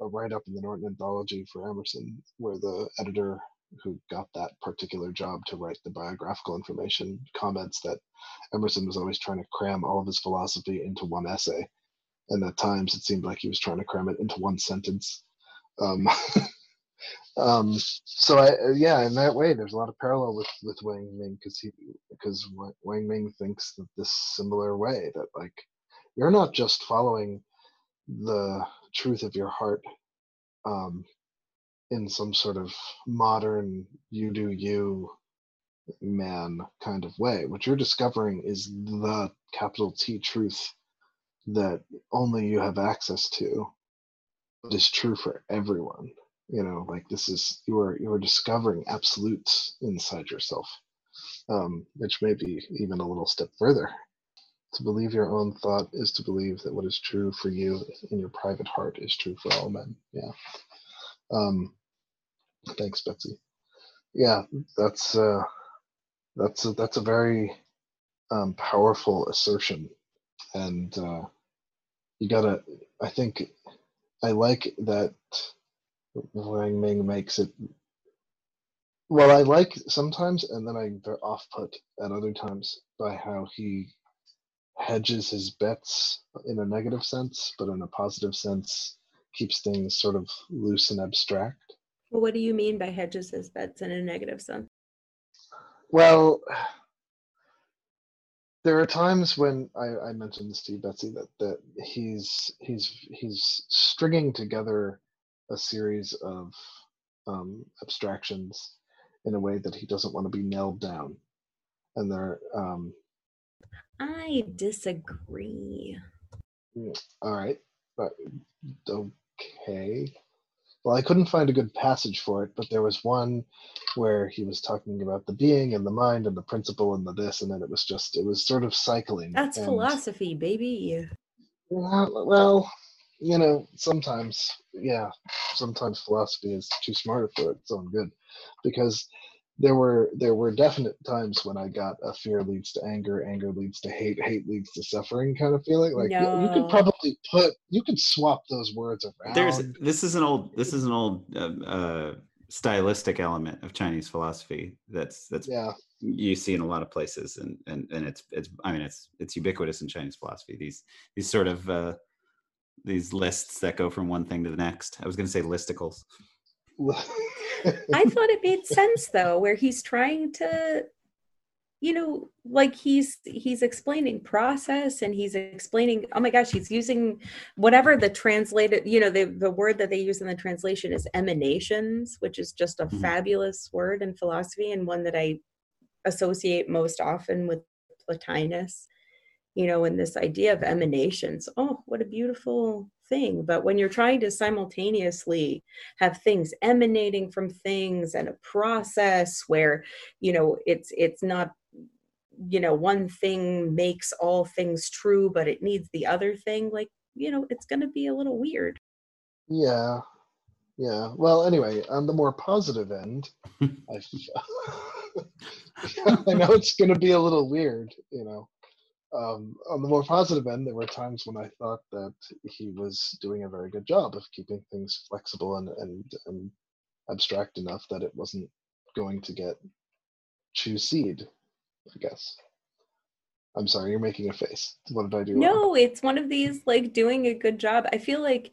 a write up in the Norton Anthology for Emerson where the editor who got that particular job to write the biographical information comments that Emerson was always trying to cram all of his philosophy into one essay. And at times it seemed like he was trying to cram it into one sentence. Um, [laughs] um, so I, uh, yeah, in that way, there's a lot of parallel with, with Wang Ming because he, because Wang Ming thinks that this similar way that like, you're not just following the truth of your heart um, in some sort of modern you do you man kind of way. What you're discovering is the capital T truth that only you have access to. Is true for everyone. You know, like this is you are you are discovering absolutes inside yourself, um, which may be even a little step further. To believe your own thought is to believe that what is true for you in your private heart is true for all men. Yeah. Um, thanks, Betsy. Yeah, that's uh, that's a, that's a very um, powerful assertion, and uh, you gotta. I think I like that Wang Ming makes it. Well, I like sometimes, and then I'm very off put at other times by how he hedges his bets in a negative sense, but in a positive sense, keeps things sort of loose and abstract. Well, what do you mean by hedges his bets in a negative sense? Well, there are times when I, I mentioned this to you, Betsy, that, that he's he's he's stringing together a series of um, abstractions in a way that he doesn't want to be nailed down, and they're um, I disagree. Mm, all right, but okay. Well, I couldn't find a good passage for it, but there was one where he was talking about the being and the mind and the principle and the this, and then it was just it was sort of cycling. That's and- philosophy, baby. Well, well, you know, sometimes, yeah, sometimes philosophy is too smart for its own good, because there were there were definite times when I got a fear leads to anger, anger leads to hate, hate leads to suffering kind of feeling. Like you, you could probably put you could swap those words around. There's this is an old this is an old uh, uh, stylistic element of Chinese philosophy that's that's yeah, you see in a lot of places and and and it's it's I mean it's it's ubiquitous in Chinese philosophy. These these sort of uh, these lists that go from one thing to the next. I was going to say listicles. [laughs] I thought it made sense though, where he's trying to, you know, like he's he's explaining process and he's explaining. Oh my gosh, he's using whatever the translated, you know, the the word that they use in the translation is emanations, which is just a Mhm. fabulous word in philosophy and one that I associate most often with Plotinus. You know, and this idea of emanations. Oh, what a beautiful thing! But when you're trying to simultaneously have things emanating from things and a process where you know it's it's not you know one thing makes all things true but it needs the other thing like you know it's going to be a little weird yeah, yeah. Well, anyway, on the more positive end, [laughs] I, [laughs] I know it's going to be a little weird, you know. Um, on the more positive end, there were times when I thought that he was doing a very good job of keeping things flexible and, and, and abstract enough that it wasn't going to get Zhu Xi'd. I guess. I'm sorry, you're making a face. What did I do? wrong? No, it's one of these like doing a good job. I feel like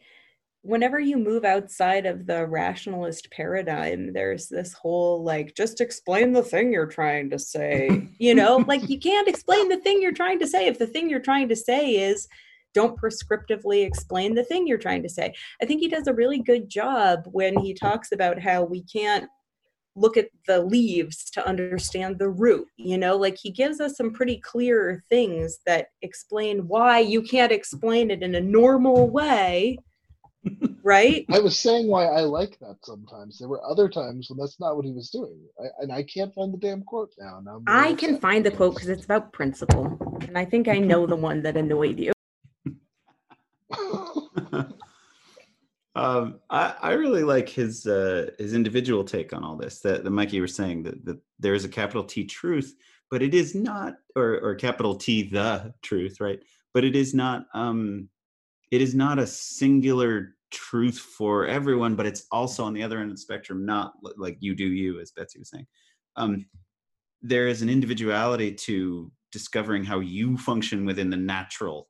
whenever you move outside of the rationalist paradigm, there's this whole like just explain the thing you're trying to say. you know, like you can't explain the thing you're trying to say if the thing you're trying to say is don't prescriptively explain the thing you're trying to say. I think he does a really good job when he talks about how we can't look at the leaves to understand the root you know like he gives us some pretty clear things that explain why you can't explain it in a normal way right I was saying why I like that sometimes. There were other times when that's not what he was doing. I, and I can't find the damn quote now. and I'm very i can upset. find the quote because it's about principle and i think i know the one that annoyed you [laughs] um, I, I really like his uh, his individual take on all this. That, that Mikey was saying that, that there is a capital T truth, but it is not, or or capital T the truth, right? But it is not. Um, it is not a singular truth for everyone, but it's also on the other end of the spectrum, not like you do you, as Betsy was saying. Um, there is an individuality to discovering how you function within the natural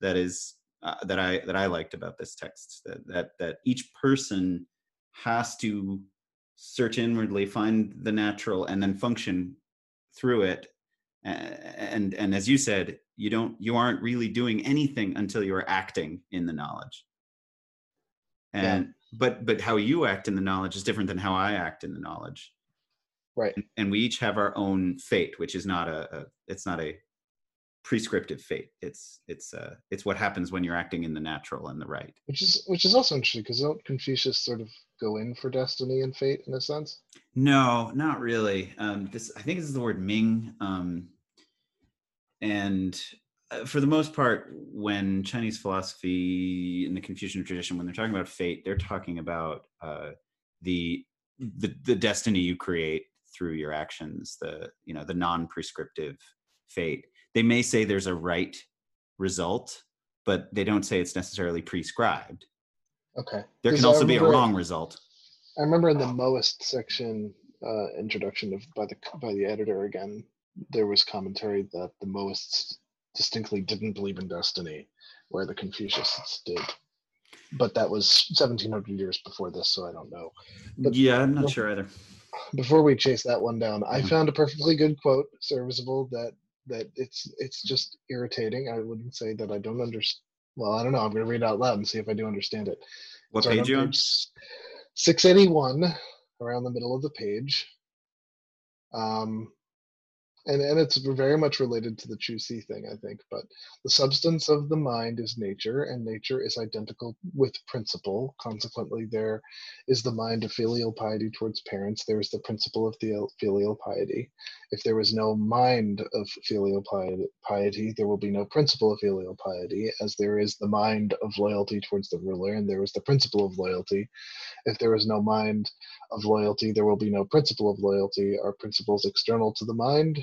that is uh, that I that I liked about this text that that that each person has to search inwardly, find the natural, and then function through it. And and as you said, you don't you aren't really doing anything until you are acting in the knowledge. Yeah. And but but how you act in the knowledge is different than how I act in the knowledge. Right. And, and we each have our own fate, which is not a, a it's not a prescriptive fate. It's it's uh it's what happens when you're acting in the natural and the right. Which is which is also interesting because don't Confucius sort of go in for destiny and fate in a sense? No, not really. Um, this I think this is the word Ming. Um, and for the most part, when Chinese philosophy in the Confucian tradition, when they're talking about fate, they're talking about uh, the, the the destiny you create through your actions. The you know the non-prescriptive fate. They may say there's a right result, but they don't say it's necessarily prescribed. Okay. There can also be a wrong result. I remember in the Mohist section uh, introduction of by the by the editor again, there was commentary that the Mohists distinctly didn't believe in destiny, where the Confucianists did. But that was 1700 years before this, so I don't know. But- yeah, I'm not well- sure either. Before we chase that one down, I Mhm. found a perfectly good quote, serviceable. That that it's it's just irritating. I wouldn't say that I don't understand. Well, I don't know. I'm going to read it out loud and see if I do understand it. What page you on? Six eighty one, around the middle of the page. Um, and and it's very much related to the Zhu Xi thing, I think. But the substance of the mind is nature, and nature is identical with principle. Consequently, there is the mind of filial piety towards parents. There is the principle of the filial piety. If there was no mind of filial piety, there will be no principle of filial piety, as there is the mind of loyalty towards the ruler, and there is the principle of loyalty. If there is no mind of loyalty, there will be no principle of loyalty. Are principles external to the mind?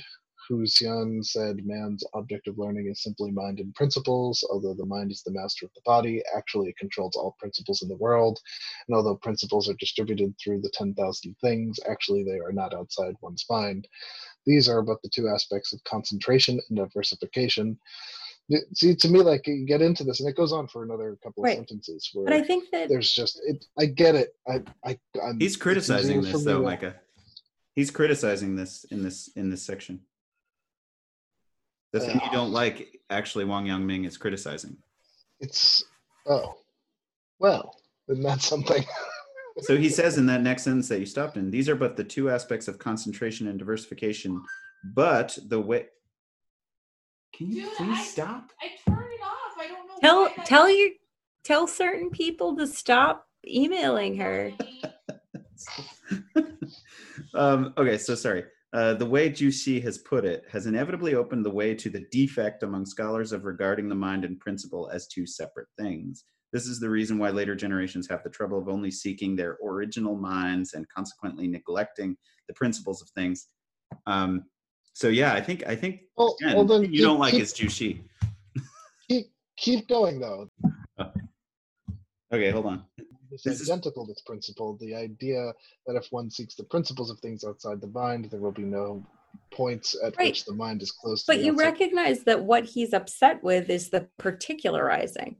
Hui-an said man's object of learning is simply mind and principles. Although the mind is the master of the body, actually it controls all principles in the world. And although principles are distributed through the 10,000 things, actually they are not outside one's mind. These are but the two aspects of concentration and diversification. See, to me, like you get into this, and it goes on for another couple of sentences where but i think that there's just it. I get it. I, I, I'm, He's criticizing this though, to- Micah. He's criticizing this in this in this section. The thing you don't like, actually, Wang Yangming is criticizing. It's oh, well, then that's something. [laughs] So he says in that next sentence that you stopped in, these are but the two aspects of concentration and diversification, but the way. Can you Dude, please I- stop? I turned it off. I don't know. tell why that- tell you tell certain people to stop emailing her [laughs] um, okay, so sorry. Uh, the way Zhu Xi has put it has inevitably opened the way to the defect among scholars of regarding the mind and principle as two separate things. This is the reason why later generations have the trouble of only seeking their original minds and consequently neglecting the principles of things. Um, so yeah, I think I think well, again, well, then you don't like keep, is Zhu Xi. keep keep going though. [laughs] Okay, hold on. This This is identical this principle. The idea that if one seeks the principles of things outside the mind, there will be no points at Right. which the mind is close to But you outside. recognize that what he's upset with is the particularizing.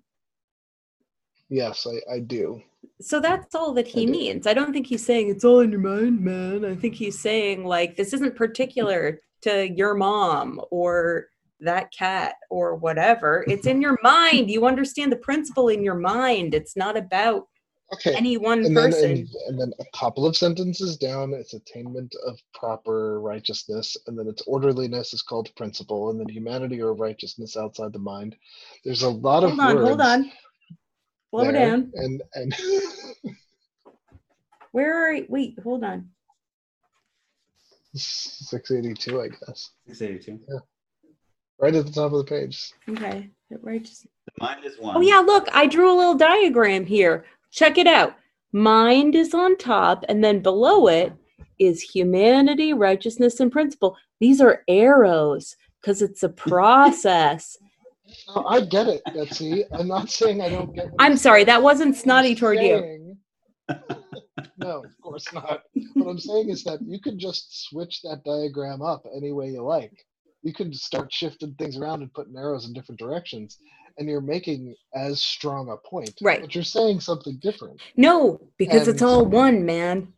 yes I, I do So that's all that he means. I don't think he's saying it's all in your mind, man. I think he's saying like this isn't particular to your mom or that cat or whatever. It's in your mind. You understand the principle in your mind. It's not about okay any one and then person. and, and then a couple of sentences down it's attainment of proper righteousness and then it's orderliness is called principle and then humanity or righteousness outside the mind there's a lot hold of on, words hold on. hold Slow there, down. and and [laughs] Where are you? wait, hold on. 682 i guess 682. Yeah. right at the top of the page Okay. Right. The mind is oh, one. Oh yeah, look, I drew a little diagram here. Check it out. Mind is on top, and then below it is humanity, righteousness, and principle. These are arrows because it's a process. [laughs] no, i get it betsy i'm not saying i don't get I'm sorry, that wasn't snotty toward you. [laughs] no, of course not. What I'm saying is that you can just switch that diagram up any way you like. You can start shifting things around and putting arrows in different directions, and you're making as strong a point. Right. But you're saying something different. No, because it's all one, man.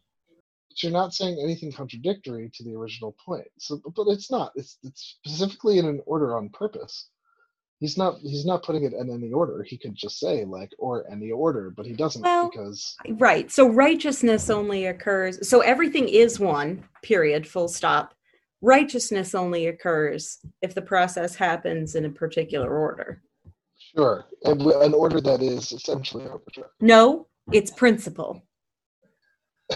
But you're not saying anything contradictory to the original point. So, but it's not. It's it's specifically in an order on purpose. He's not. He's not putting it in any order. He could just say like or any order, but he doesn't Well, because Right. So righteousness only occurs. So everything is one, period, full stop. Righteousness only occurs if the process happens in a particular order. Sure, and an order that is essentially arbitrary. No, it's principle. [laughs]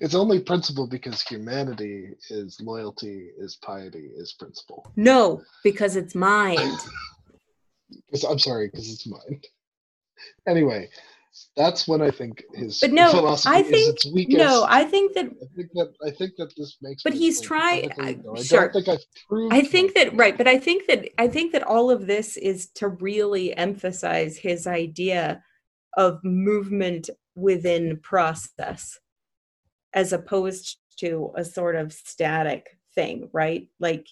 It's only principle because humanity is loyalty, is piety, is principle. No, because it's mind. [laughs] I'm sorry, because it's mind. Anyway, that's when I think his But no, philosophy I is think its weakest. no, I think that I think that I think that this makes. But he's trying- uh, I- I sure. don't think I've proved. I think that right, but I think that I think that all of this is to really emphasize his idea of movement within process as opposed to a sort of static thing, right? Like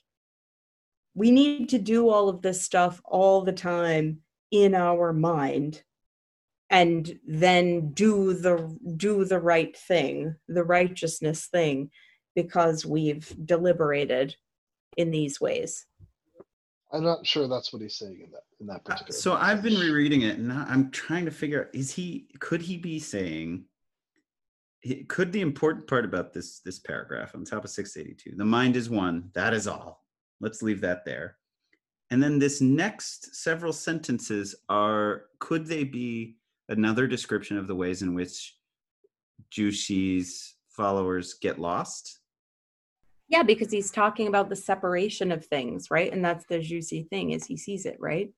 we need to do all of this stuff all the time in our mind and then do the do the right thing, the righteousness thing because we've deliberated in these ways. I'm not sure that's what he's saying in that in that Uh, particular. So I've been rereading it, and I- I'm trying to figure out: is he? Could he be saying? Could the important part about this this paragraph on top of 682, the mind is one, that is all. Let's leave that there. And then this next several sentences are: could they be another description of the ways in which Zhu Xi's followers get lost? Yeah, because he's talking about the separation of things, right? And that's the juicy thing is he sees it, right?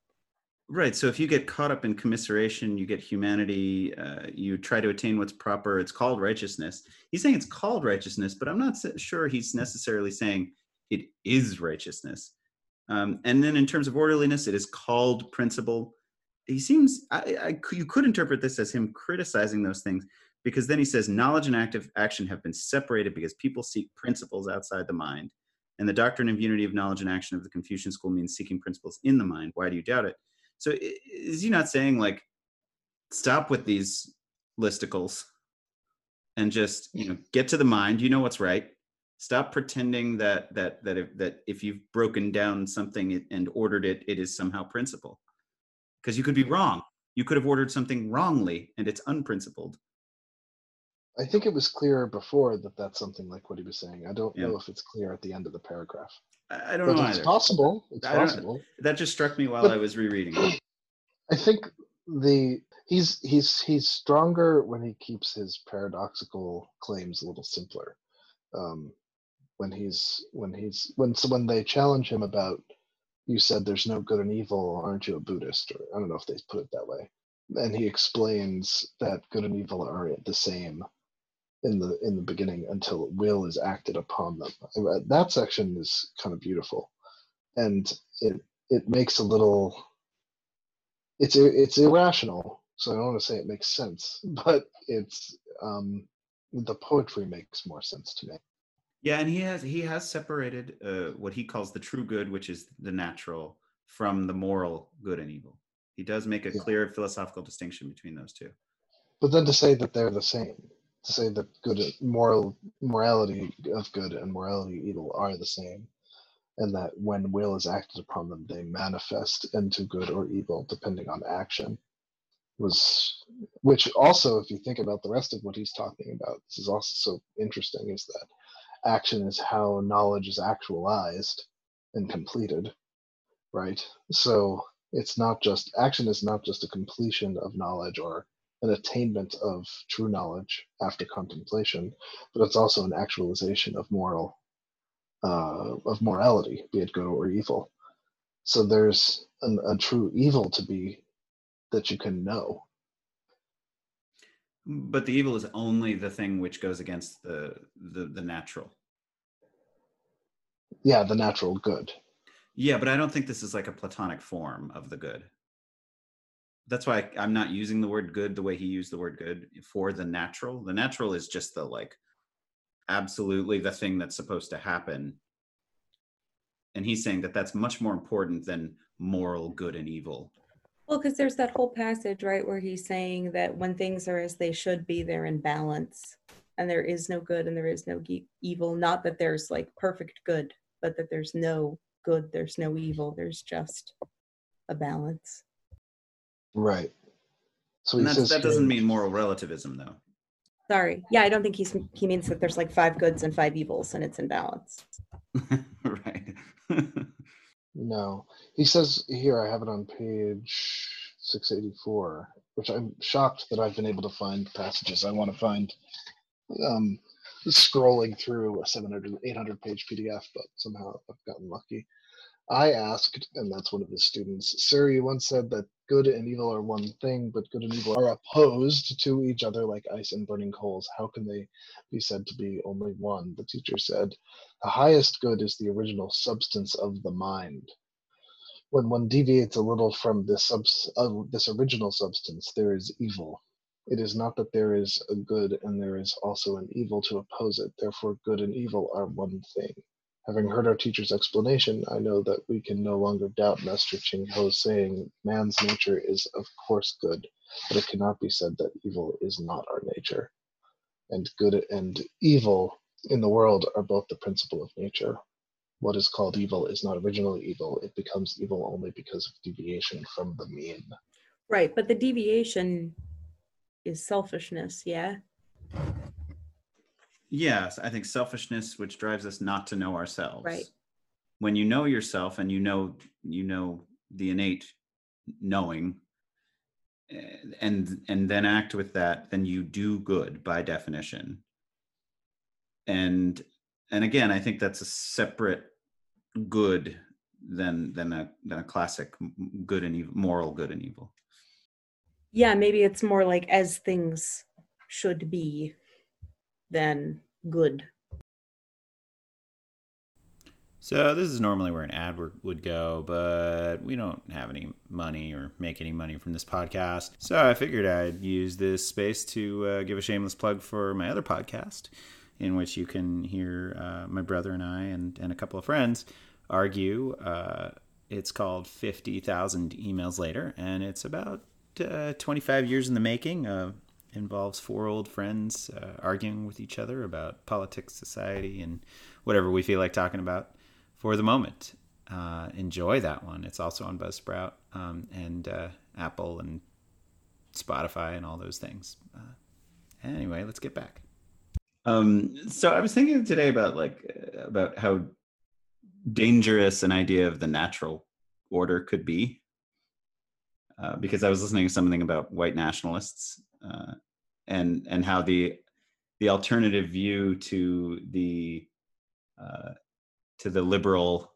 Right. So if you get caught up in commiseration, you get humanity, uh, you try to attain what's proper, it's called righteousness. He's saying it's called righteousness, but I'm not sure he's necessarily saying it is righteousness. Um, and then in terms of orderliness, it is called principle. He seems, I, I, you could interpret this as him criticizing those things because then he says knowledge and active action have been separated because people seek principles outside the mind. And the doctrine of unity of knowledge and action of the Confucian school means seeking principles in the mind. Why do you doubt it? So is he not saying like stop with these listicles and just you know get to the mind? You know what's right. Stop pretending that that that if, that if you've broken down something and ordered it, it is somehow principle. Because you could be wrong. You could have ordered something wrongly and it's unprincipled. I think it was clear before that that's something like what he was saying. I don't Yeah. know if it's clear at the end of the paragraph, I, I don't but know it's either. possible. It's possible. That just struck me while But- I was rereading. it. [clears throat] I think the he's he's he's stronger when he keeps his paradoxical claims a little simpler. Um, when he's when he's when so when they challenge him about you said there's no good and evil, aren't you a Buddhist? Or I don't know if they put it that way. And he explains that good and evil are the same in the in the beginning until will is acted upon them. Uh, That section is kind of beautiful, and it it makes a little it's it's irrational so i don't want to say it makes sense [laughs] but it's um the poetry makes more sense to me Yeah, and he has he has separated uh, what he calls the true good, which is the natural, from the moral good and evil. He does make a Yeah. clear philosophical distinction between those two. But then to say that they're the same, to say that good moral morality of good and morality of evil are the same, and that when will is acted upon them, they manifest into good or evil depending on action, was which also, if you think about the rest of what he's talking about, this is also so interesting, is that action is how knowledge is actualized and completed, right? So it's not just action is not just a completion of knowledge or an attainment of true knowledge after contemplation, but it's also an actualization of moral uh, of morality, be it good or evil. So there's an, a true evil to be that you can know. But the evil is only the thing which goes against the the, the natural. Yeah, the natural good. Yeah, but I don't think this is like a platonic form of the good. That's why I, I'm not using the word good the way he used the word good for the natural. The natural is just the like absolutely the thing that's supposed to happen. And he's saying that that's much more important than moral good and evil. Well, because there's that whole passage, right, where he's saying that when things are as they should be, they're in balance. And there is no good and there is no ge- evil. Not that there's like perfect good, but that there's no good, there's no evil, there's just a balance. Right. So And he that's, that doesn't here- mean moral relativism, though. Sorry. Yeah, I don't think he's he means that there's like five goods and five evils and it's in balance. [laughs] right. [laughs] No. He says here, I have it on page 684, which I'm shocked that I've been able to find passages I want to find um, scrolling through a 700, 800 page PDF, but somehow I've gotten lucky. I asked, and that's one of his students, Sir, you once said that good and evil are one thing, but good and evil are opposed to each other like ice and burning coals. How can they be said to be only one? The teacher said, The highest good is the original substance of the mind. When one deviates a little from this, subs- uh, this original substance, there is evil. It is not that there is a good and there is also an evil to oppose it. Therefore, good and evil are one thing. Having heard our teacher's explanation, I know that we can no longer doubt Master Ching Ho's saying, man's nature is of course good, but it cannot be said that evil is not our nature. And good and evil in the world are both the principle of nature. What is called evil is not originally evil, it becomes evil only because of deviation from the mean. Right, but the deviation is selfishness, yeah? Yes, I think selfishness, which drives us not to know ourselves. Right. When you know yourself and you know you know the innate knowing, eh, and and then act with that, then you do good by definition. And and again, I think that's a separate good than than a than a classic good and evil, moral good and evil. Yeah, maybe it's more like as things should be than good. So this is normally where an ad would- would go, but we don't have any money or make any money from this podcast. So I figured I'd use this space to uh, give a shameless plug for my other podcast, in which you can hear uh, my brother and I and, and a couple of friends argue. Uh, it's called 50,000 Emails Later, and it's about uh, 25 years in the making. Uh, involves four old friends uh, arguing with each other about politics, society, and whatever we feel like talking about for the moment. Uh, enjoy that one. It's also on Buzzsprout um, and uh, Apple and Spotify and all those things. Uh, anyway, let's get back. Um, so I was thinking today about like about how dangerous an idea of the natural order could be, uh, because I was listening to something about white nationalists uh, and and how the the alternative view to the uh, to the liberal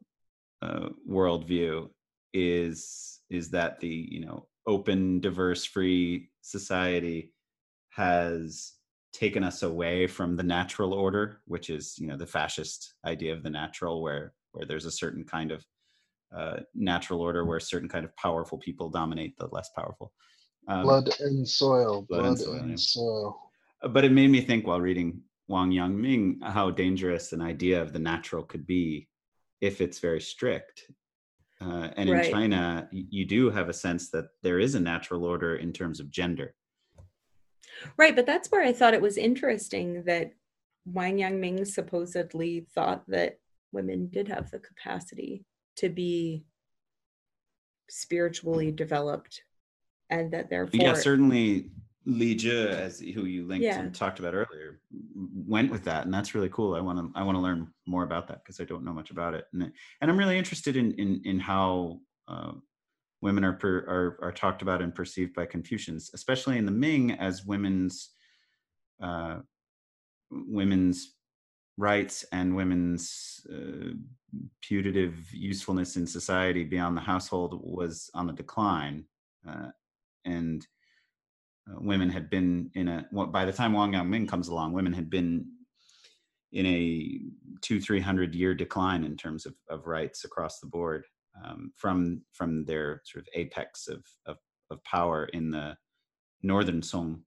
uh, worldview is is that the you know open, diverse, free society has taken us away from the natural order, which is you know the fascist idea of the natural, where where there's a certain kind of uh, natural order where certain kind of powerful people dominate the less powerful. Um, Blood and soil, blood blood and and soil, soil. but it made me think while reading Wang Yangming how dangerous an idea of the natural could be if it's very strict. Uh, and Right. in China, you do have a sense that there is a natural order in terms of gender. Right, but that's where I thought it was interesting that Wang Yangming supposedly thought that women did have the capacity to be spiritually developed and that therefore Yeah, certainly Li Zhi, as who you linked Yeah. and talked about earlier, went with that, and that's really cool. I want to I want to learn more about that because I don't know much about it, and and I'm really interested in in in how uh, women are, per, are are talked about and perceived by Confucians, especially in the Ming as women's uh, women's rights and women's uh, putative usefulness in society beyond the household was on the decline, uh, and uh, women had been in a well, by the time Wang Yangming comes along, women had been in a two three hundred year decline in terms of, of rights across the board um, from from their sort of apex of, of of power in the northern Song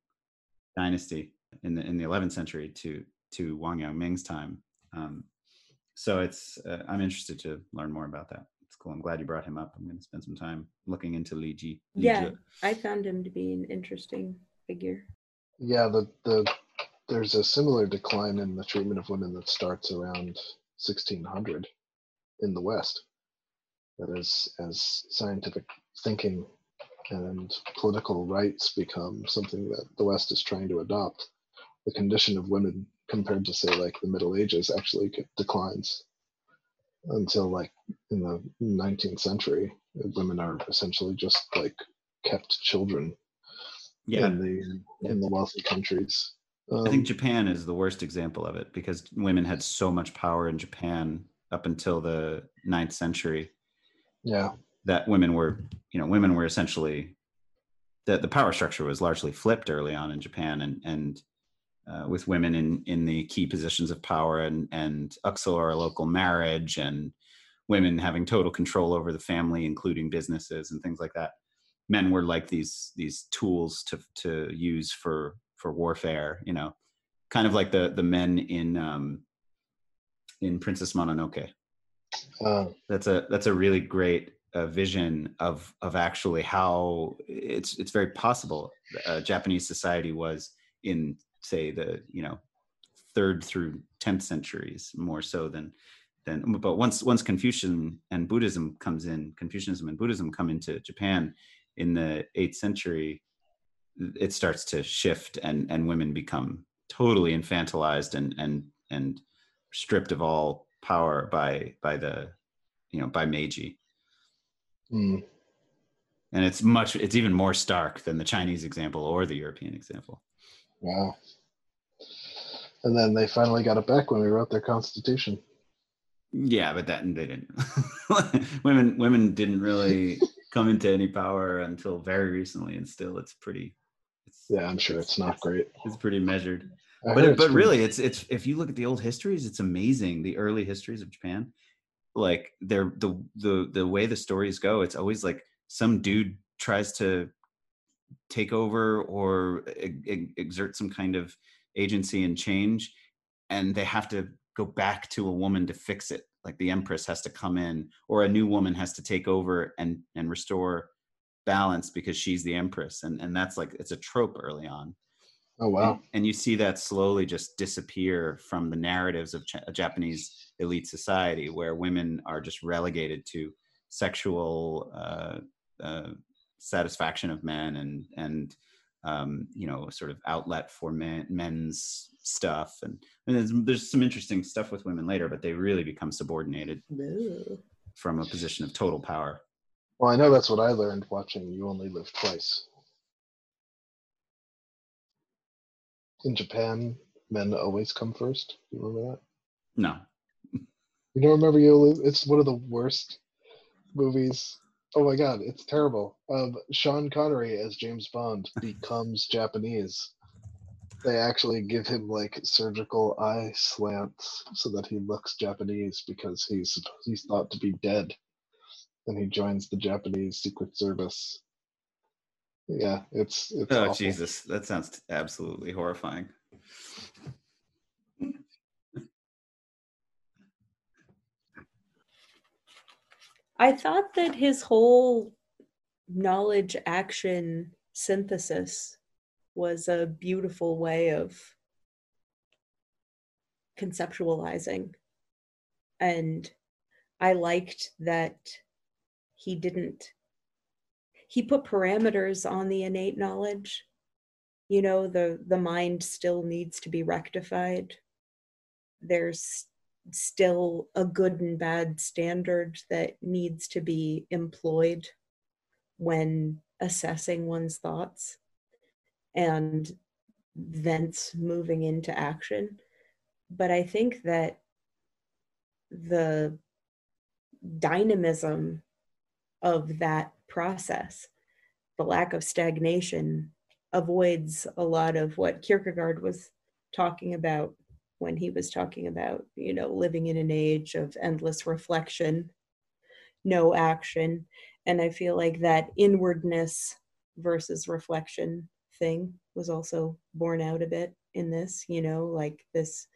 dynasty in the in the 11th century to to Wang Yangming's time. Um, so it's uh, I'm interested to learn more about that. It's cool. I'm glad you brought him up. I'm going to spend some time looking into Li Zhi. Li Yeah. Zhi. I found him to be an interesting figure. Yeah, the the there's a similar decline in the treatment of women that starts around 1600 in the West. That is, as scientific thinking and political rights become something that the West is trying to adopt, the condition of women compared to say like the Middle Ages actually declines until like in the 19th century, women are essentially just like kept children Yeah. in the in the wealthy countries. Um, I think Japan is the worst example of it because women had so much power in Japan up until the ninth century yeah, that women were, you know, women were essentially that the power structure was largely flipped early on in Japan, and and uh, with women in in the key positions of power and and auxiliary local marriage and women having total control over the family, including businesses and things like that. Men were like these these tools to to use for for warfare, you know, kind of like the the men in um, in Princess Mononoke uh, that's a that's a really great uh, vision of of actually how it's it's very possible uh, Japanese society was in say the you know third through 10th centuries more so than than but once once Confucian and Buddhism comes in Confucianism and Buddhism come into Japan in the 8th century it starts to shift and and women become totally infantilized and and and stripped of all power by by the you know by Meiji. Mm, and it's much it's even more stark than the Chinese example or the European example wow. And then they finally got it back when we wrote their constitution. yeah but that they didn't [laughs] women women didn't really [laughs] come into any power until very recently and still it's pretty it's, Yeah, I'm sure it's not great. it's pretty measured I but it, but pretty- really it's it's if you look at the old histories it's amazing the early histories of japan like they're the the the way the stories go it's always like some dude tries to take over or e- exert some kind of agency and change and they have to go back to a woman to fix it like the empress has to come in or a new woman has to take over and and restore balance because she's the empress and and that's like it's a trope early on Oh wow. and, and you see that slowly just disappear from the narratives of Ch- Japanese elite society, where women are just relegated to sexual uh, uh, satisfaction of men and and um, you know sort of outlet for men, men's stuff. And, and there's, there's some interesting stuff with women later, but they really become subordinated Ooh. from a position of total power. Well, I know that's what I learned watching You Only Live Twice. In Japan, men always come first. You remember that? No, You don't remember You Only? It's one of the worst movies. Oh my god, it's terrible. Of Sean Connery as James Bond [laughs] becomes Japanese. They actually give him like surgical eye slants so that he looks Japanese because he's he's thought to be dead. And he joins the Japanese Secret Service. Yeah, it's it's oh awful. Jesus, that sounds absolutely horrifying. I thought that his whole knowledge action synthesis was a beautiful way of conceptualizing. And I liked that he didn't, he put parameters on the innate knowledge. You know, the, the mind still needs to be rectified. There's still a good and bad standard that needs to be employed when assessing one's thoughts and thence moving into action. But I think that the dynamism of that process, the lack of stagnation, avoids a lot of what Kierkegaard was talking about when he was talking about, you know, living in an age of endless reflection, no action. And I feel like that inwardness versus reflection thing was also borne out a bit in this, you know, like this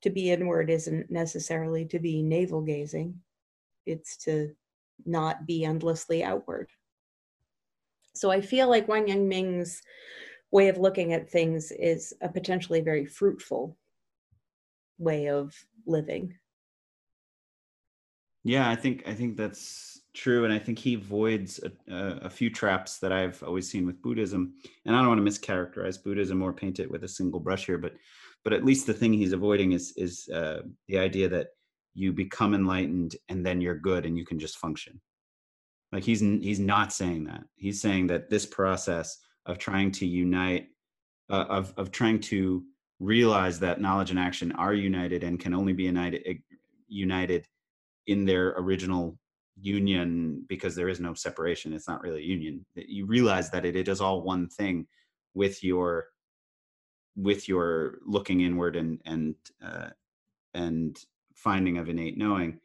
to be inward isn't necessarily to be navel gazing, it's to not be endlessly outward. So I feel like Wang Yang Ming's way of looking at things is a potentially very fruitful way of living. Yeah, I think I think that's true, and I think he avoids a, a, a, few traps that I've always seen with Buddhism. And I don't want to mischaracterize Buddhism or paint it with a single brush here, but but at least the thing he's avoiding is is uh, the idea that you become enlightened and then you're good and you can just function. Like he's he's not saying that. He's saying that this process of trying to unite, uh, of of trying to realize that knowledge and action are united and can only be united eh, united in their original union because there is no separation. It's not really a union. You realize that it, it is all one thing with your with your looking inward and and uh, and finding of innate knowing.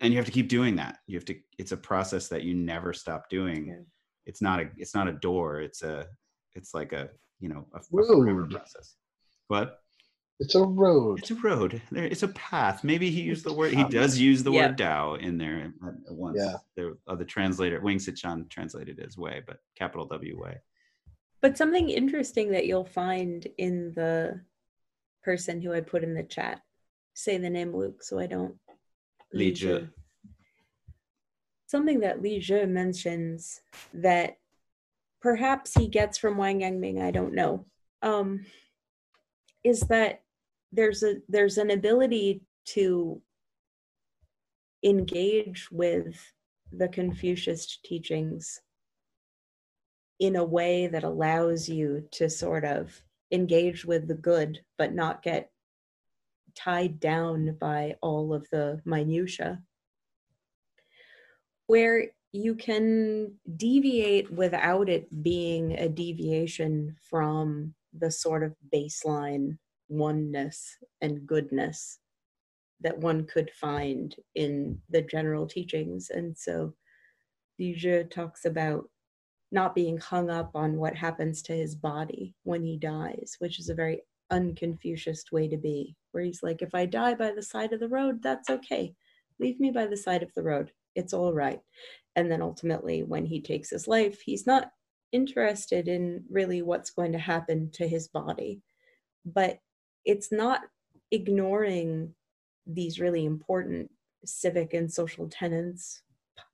And you have to keep doing that. You have to it's a process that you never stop doing. Yeah. it's not a it's not a door. It's a it's like a you know a, a process what? It's a road. It's a road. There, it's a path. Maybe he used the word. He does use the word Tao in there once. Yeah. The other translator, Wing-tsit Chan, translated as way, but capital W way. But something interesting that you'll find in the person who I put in the chat. Say the name Luke, so I don't. Li Zhi. Something that Li Zhi mentions that perhaps he gets from Wang Yangming, I don't know. Um, is that there's a there's an ability to engage with the Confucius teachings in a way that allows you to sort of engage with the good but not get tied down by all of the minutia where you can deviate without it being a deviation from the sort of baseline oneness and goodness that one could find in the general teachings. And so Zhi talks about not being hung up on what happens to his body when he dies, which is a very unconfucius way to be, where he's like, if I die by the side of the road, that's okay. Leave me by the side of the road. It's all right. And then ultimately, when he takes his life, he's not interested in really what's going to happen to his body. But it's not ignoring these really important civic and social tenets,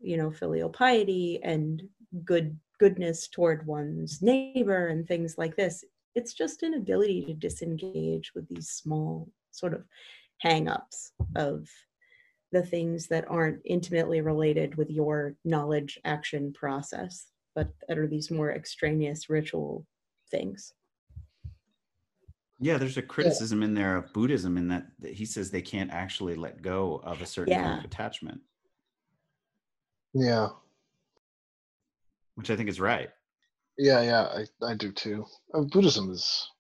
you know, filial piety and good goodness toward one's neighbor and things like this. It's just an ability to disengage with these small sort of hang-ups of the things that aren't intimately related with your knowledge action process but that are these more extraneous ritual things. Yeah, there's a criticism yeah. in there of Buddhism in that, that, he says they can't actually let go of a certain yeah. kind of attachment. Yeah. Which I think is right. Yeah, yeah, I, I do too. Uh, Buddhism is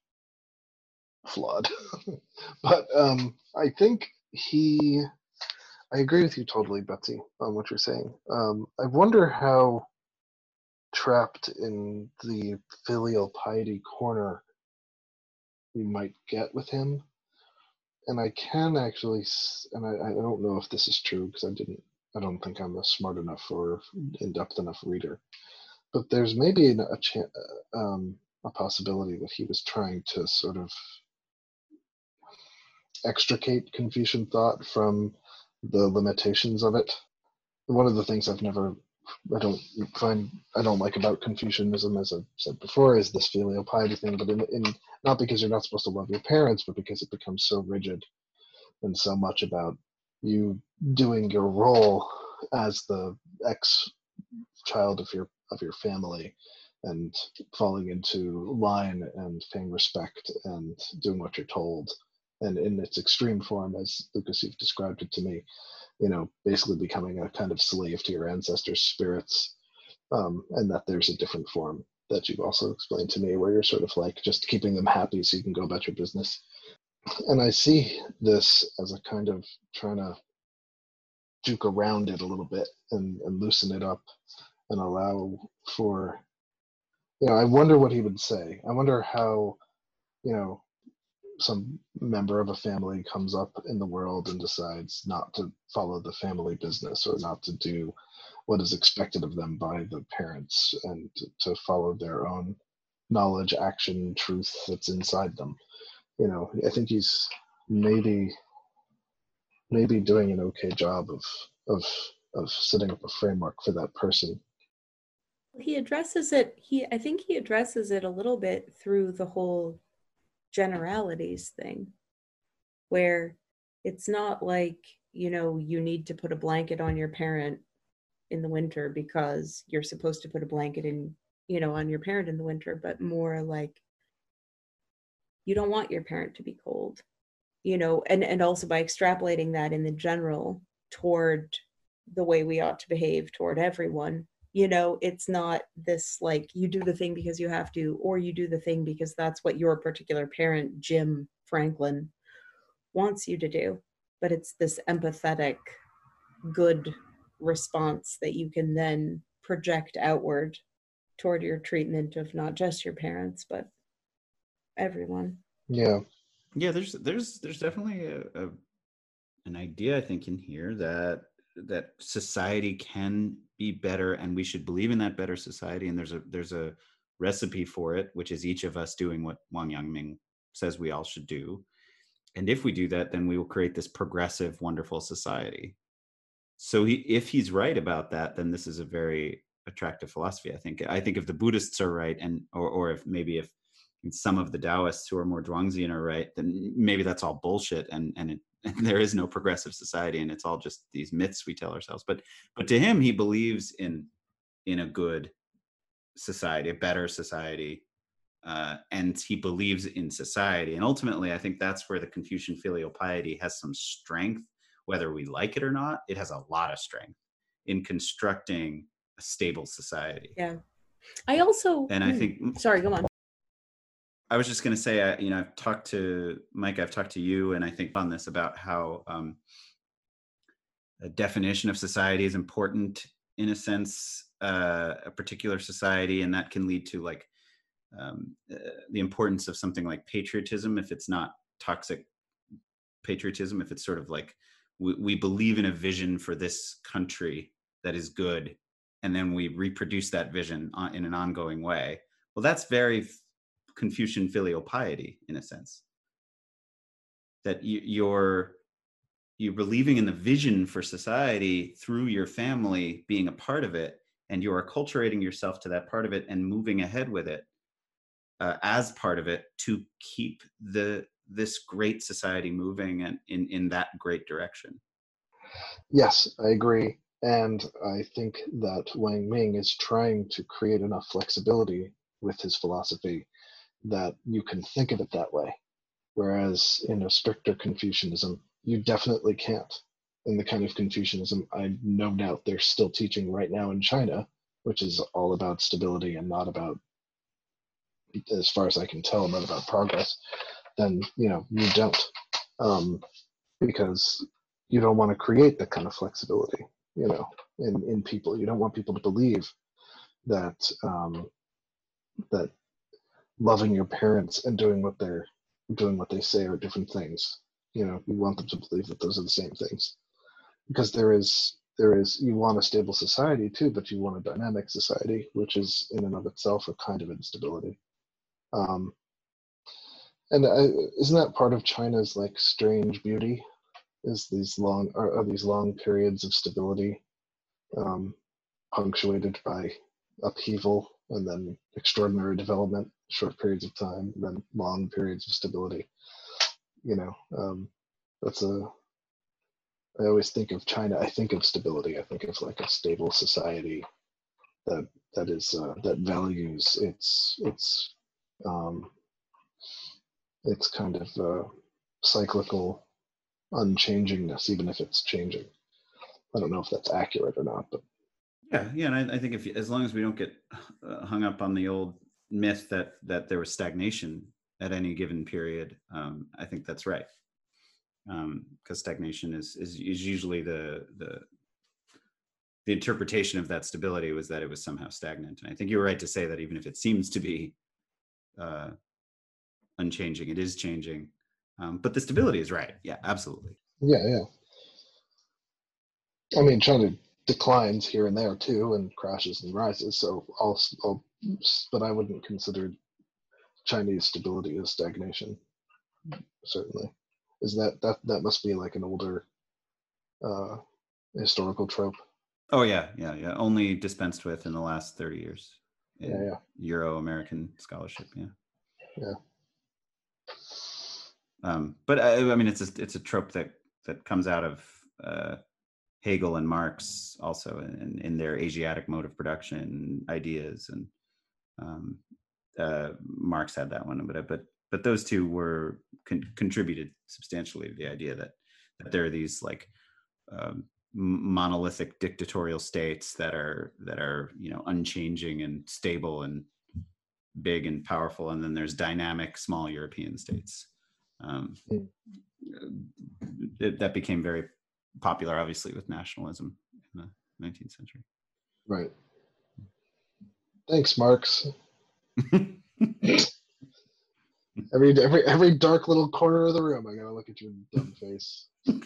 flawed. [laughs] but um, I think he, I agree with you totally, Betsy, on what you're saying. Um, I wonder how trapped in the filial piety corner you might get with him. And I can actually, and I, I don't know if this is true because I didn't I don't think I'm a smart enough or in depth enough reader. But there's maybe a chance, um, a possibility that he was trying to sort of extricate Confucian thought from the limitations of it. One of the things I've never, I don't find, I don't like about Confucianism, as I've said before, is this filial piety thing. But in, in not because you're not supposed to love your parents, but because it becomes so rigid and so much about you doing your role as the ex child of your of your family and falling into line and paying respect and doing what you're told and in its extreme form as lucas you've described it to me you know basically becoming a kind of slave to your ancestors spirits um, and that there's a different form that you've also explained to me where you're sort of like just keeping them happy so you can go about your business. And i see this as a kind of trying to juke around it a little bit and, and loosen it up and allow for you know i wonder what he would say. I wonder how you know some member of a family comes up in the world and decides not to follow the family business or not to do what is expected of them by the parents and to follow their own knowledge action truth that's inside them. You know i think he's maybe maybe doing an okay job of of of setting up a framework for that person. He addresses it he i think he addresses it a little bit through the whole generalities thing where it's not like you know you need to put a blanket on your parent in the winter because you're supposed to put a blanket in you know on your parent in the winter but more like you don't want your parent to be cold you know and and also by extrapolating that in the general toward the way we ought to behave toward everyone you know it's not this like you do the thing because you have to or you do the thing because that's what your particular parent jim franklin wants you to do. But it's this empathetic good response that you can then project outward toward your treatment of not just your parents but everyone. Yeah. Yeah there's there's there's definitely a, a an idea i think in here that that society can be better and we should believe in that better society and there's a there's a recipe for it which is each of us doing what wang yangming says we all should do. And if we do that then we will create this progressive wonderful society. So he, if he's right about that then this is a very attractive philosophy i think. I think if the buddhists are right and or, or if maybe if some of the taoists who are more zhuangzian are right then maybe that's all bullshit and and it [laughs] there is no progressive society and it's all just these myths we tell ourselves but but to him he believes in in a good society a better society uh, and he believes in society. And ultimately i think that's where the confucian filial piety has some strength whether we like it or not. It has a lot of strength in constructing a stable society. Yeah. I also and i think sorry go on I was just going to say, uh, you know, I've talked to Mike, I've talked to you, and I think on this about how um, a definition of society is important in a sense, uh, a particular society, and that can lead to like um, uh, the importance of something like patriotism if it's not toxic patriotism, if it's sort of like we, we believe in a vision for this country that is good, and then we reproduce that vision on, in an ongoing way. Well, that's very Confucian filial piety in a sense. That you, you're you're believing in the vision for society through your family being a part of it, and you are acculturating yourself to that part of it and moving ahead with it uh, as part of it to keep the this great society moving and in in that great direction. Yes, I agree. And I think that Wang Ming is trying to create enough flexibility with his philosophy that you can think of it that way. Whereas in a stricter Confucianism, you definitely can't. In the kind of Confucianism I no doubt they're still teaching right now in China, which is all about stability and not about, as far as I can tell, not about progress, then you know you don't, um, because you don't want to create that kind of flexibility, you know, in in people. You don't want people to believe that um, that loving your parents and doing what they're doing what they say are different things. You know, you want them to believe that those are the same things. Because there is there is you want a stable society too, but you want a dynamic society, which is in and of itself a kind of instability. Um, and uh, isn't that part of China's like strange beauty? Is these long are, are these long periods of stability, um, punctuated by upheaval and then extraordinary development, short periods of time, then long periods of stability. You know, um, that's a. I always think of China. I think of stability. I think of like a stable society that that is uh, that values its its um, its kind of uh, cyclical unchangingness, even if it's changing. I don't know if that's accurate or not, but Yeah, yeah, and I, I think if as long as we don't get uh, hung up on the old myth that that there was stagnation at any given period, um, I think that's right. Because stagnation is, is is usually the the the interpretation of that stability was that it was somehow stagnant, and I think you're right to say that even if it seems to be uh, unchanging, it is changing. Um, but the stability is right. Yeah, absolutely. yeah, yeah. I mean, China declines here and there too, and crashes and rises. So I'll, I'll but I wouldn't consider Chinese stability as stagnation. Certainly, is that that that must be like an older uh, historical trope. Oh yeah, yeah, yeah. Only dispensed with in the last thirty years. Yeah, yeah. Euro American scholarship. Yeah. Yeah. Um, but I, I mean, it's a, it's a trope that that comes out of uh, Hegel and Marx also in, in their Asiatic mode of production ideas, and um, uh, Marx had that one, but but but those two were con- contributed substantially to the idea that that there are these like um, monolithic dictatorial states that are that are you know unchanging and stable and big and powerful, and then there's dynamic small European states. Um, it, that became very popular, obviously, with nationalism in the 19th century. Right. Thanks, Marx. [laughs] Every every every dark little corner of the room, I gotta look at your dumb face. [sighs] you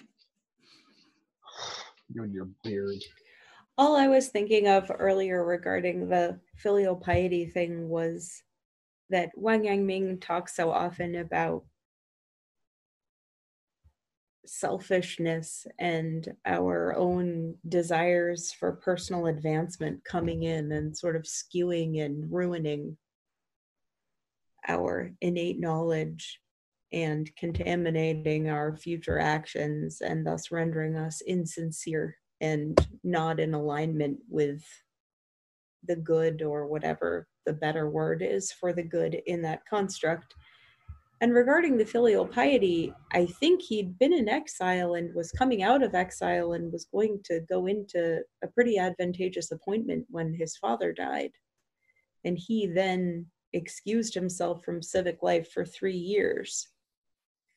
and your beard. All I was thinking of earlier regarding the filial piety thing was that Wang Yangming talks so often about selfishness and our own desires for personal advancement coming in and sort of skewing and ruining our innate knowledge and contaminating our future actions and thus rendering us insincere and not in alignment with the good or whatever the better word is for the good in that construct. And regarding the filial piety, I think he'd been in exile and was coming out of exile and was going to go into a pretty advantageous appointment when his father died. And he then excused himself from civic life for three years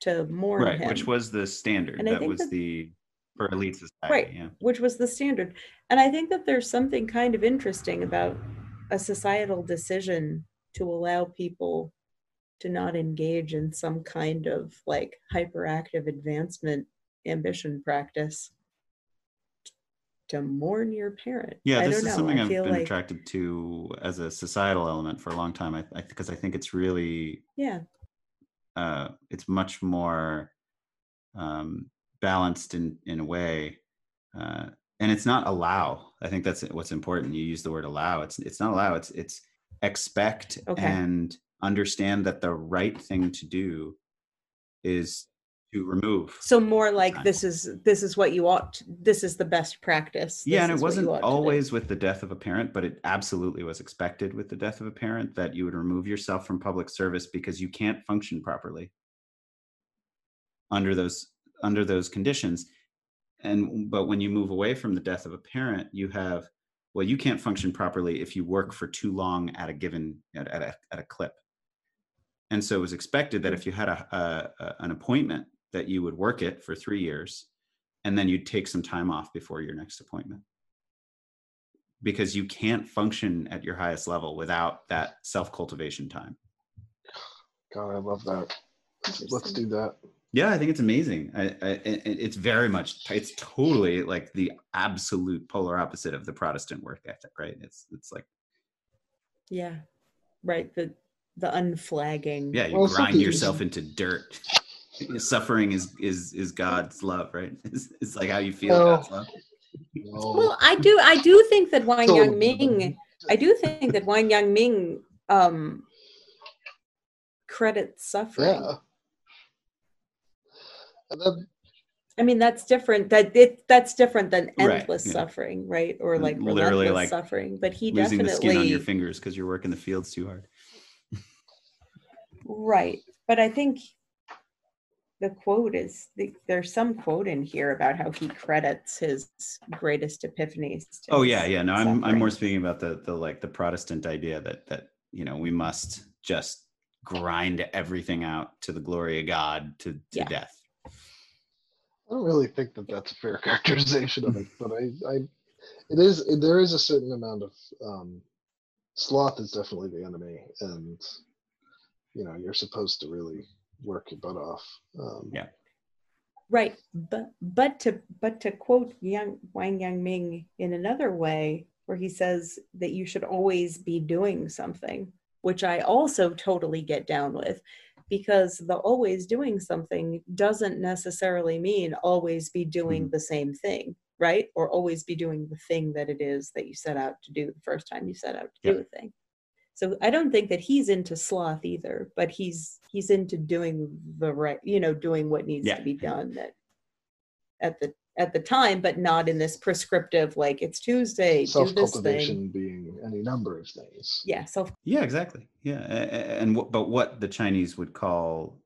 to mourn right, him which was the standard. And that was that- the for elite society. Right. Yeah. which was the standard. And I think that there's something kind of interesting about a societal decision to allow people to not engage in some kind of like hyperactive advancement ambition practice to mourn your parent. Yeah, I this don't is know. something I I've been like, attracted to as a societal element for a long time. I, I because I think it's really yeah, uh, it's much more um, balanced in in a way, uh, and it's not allow. I think that's what's important. You use the word allow. It's it's not allow. It's it's expect Okay. and understand that the right thing to do is to remove. so more like Time. this is this is what you ought. To, this is the best practice. yeah, and it wasn't ought to do. always with the death of a parent, but it absolutely was expected with the death of a parent that you would remove yourself from public service because you can't function properly under those under those conditions. And but when you move away from the death of a parent, you have well, you can't function properly if you work for too long at a given at, at a at a clip. And so it was expected that hmm. if you had a, a, a an appointment that you would work it for three years, and then you'd take some time off before your next appointment because you can't function at your highest level without that self cultivation time. God, I love that. Let's, let's do that. Yeah, I think it's amazing. I, I, it's very much, it's totally like the absolute polar opposite of the Protestant work ethic, right? It's it's like, Yeah. Right. The the unflagging. yeah, you Well, grind yourself into dirt. [laughs] Suffering is is is God's love, right? [laughs] It's, it's like how you feel Well, God's love. No. Well, I do I do think that Wang So- Yang Ming I do think that Wang Yang Ming um credits suffering. yeah. Then, I mean that's different that it that's different than Right, endless yeah. suffering, right? Or like Literally, like, suffering. But he Losing the skin on definitely your fingers because you're working the fields too hard. Right. But I think the quote is the, there's some quote in here about how he credits his greatest epiphanies. to Oh yeah, yeah. No, I'm I'm more speaking about the the like the Protestant idea that that you know we must just grind everything out to the glory of God to to Yeah. death. I don't really think that that's a fair [laughs] characterization of it, but I, I, it is. There is a certain amount of um, sloth is definitely the enemy, and you know you're supposed to really work your butt off. Um, Yeah. Right. But but to but to quote Yang Wang Yang Ming in another way, where he says that you should always be doing something, which I also totally get down with, because the always doing something doesn't necessarily mean always be doing the same thing, right? Or always be doing the thing that it is that you set out to do the first time you set out to do Yep. a thing. So I don't think that he's into sloth either, but he's he's into doing the right, you know, doing what needs Yeah. to be done that at the at the time, but not in this prescriptive like it's Tuesday, do Self this thing. cultivation being any number of things. Yeah, self Yeah, exactly. Yeah, a- a- and what, but what the Chinese would call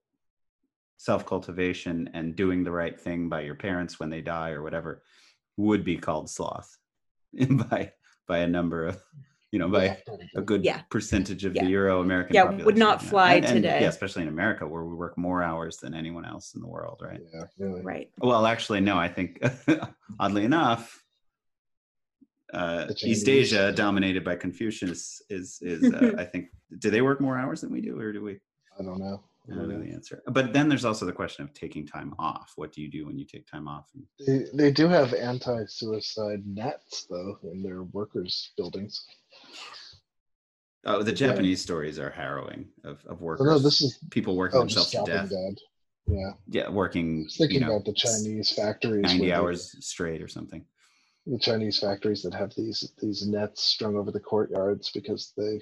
self cultivation and doing the right thing by your parents when they die or whatever would be called sloth [laughs] by by a number of you know by a good Yeah. percentage of Yeah. the Euro American Yeah, would not fly and, and, today. Yeah, especially in America where we work more hours than anyone else in the world, right? Yeah, really. right. Well, actually, no. I think, [laughs] oddly enough, uh, East Asia, dominated by Confucius, is is uh, [laughs] I think. Do they work more hours than we do, or do we? I don't know. I don't know the answer. But then there's also the question of taking time off. What do you do when you take time off? They, they do have anti-suicide nets though in their workers' buildings. Oh, the Yeah. Japanese stories are harrowing of, of Oh, workers. no, this is people working oh, themselves to death. dead. Yeah, Yeah, working. I was thinking you know, about the Chinese factories. ninety they- hours straight or something. the Chinese factories that have these these nets strung over the courtyards because they,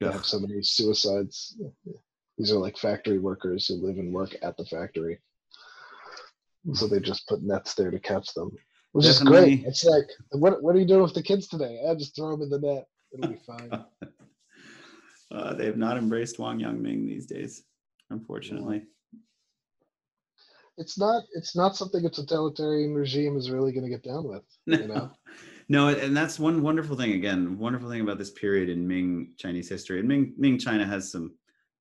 they have so many suicides. These are like factory workers who live and work at the factory. So they just put nets there to catch them, which is great. It's like, what what are you doing with the kids today? I just throw them in the net. It'll be fine. [laughs] Uh, they have not embraced Wang Yangming these days, unfortunately. It's not it's not something a totalitarian regime is really going to get down with. [laughs] You know, no, and that's one wonderful thing. Again, wonderful thing about this period in Ming Chinese history. And Ming Ming China has some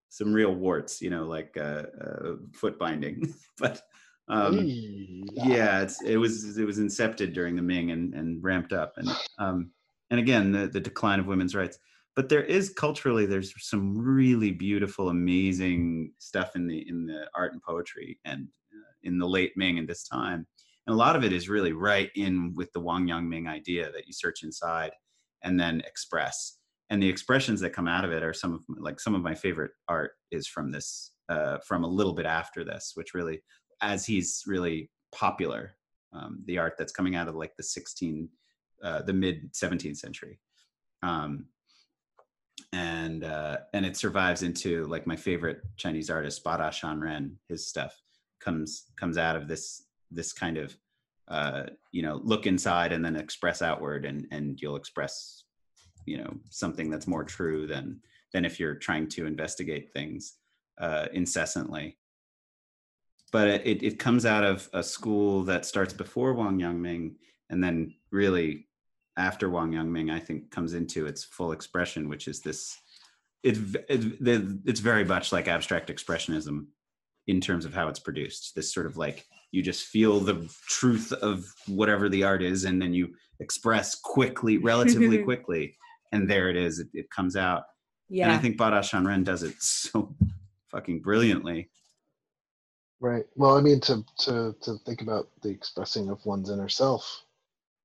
some real warts, you know, like uh, uh, foot binding. [laughs] but um, yeah, it's it was it was incepted during the Ming and and ramped up, and um, and again the the decline of women's rights. But there is culturally there's some really beautiful, amazing stuff in the in the art and poetry and uh, in the late Ming and this time, and a lot of it is really right in with the Wang Yangming idea that you search inside and then express. And the expressions that come out of it are some of like some of my favorite art is from this uh, from a little bit after this, which really as he's really popular, um, the art that's coming out of like the 16, uh, the mid 17th century. Um, and uh, and it survives into like my favorite Chinese artist, Bada Shanren. His stuff comes comes out of this this kind of uh, you know look inside and then express outward, and and you'll express you know something that's more true than than if you're trying to investigate things uh, incessantly but it, it, comes out of a school that starts before Wang Yangming and then really after Wang Yangming, I think comes into its full expression, which is this. It, it, it's very much like abstract expressionism in terms of how it's produced. This sort of like you just feel the truth of whatever the art is, and then you express quickly, [laughs] relatively quickly, and there it is. It, it comes out. Yeah. And I think Bada Shanren does it so fucking brilliantly Right. Well, I mean, to to to think about the expressing of one's inner self,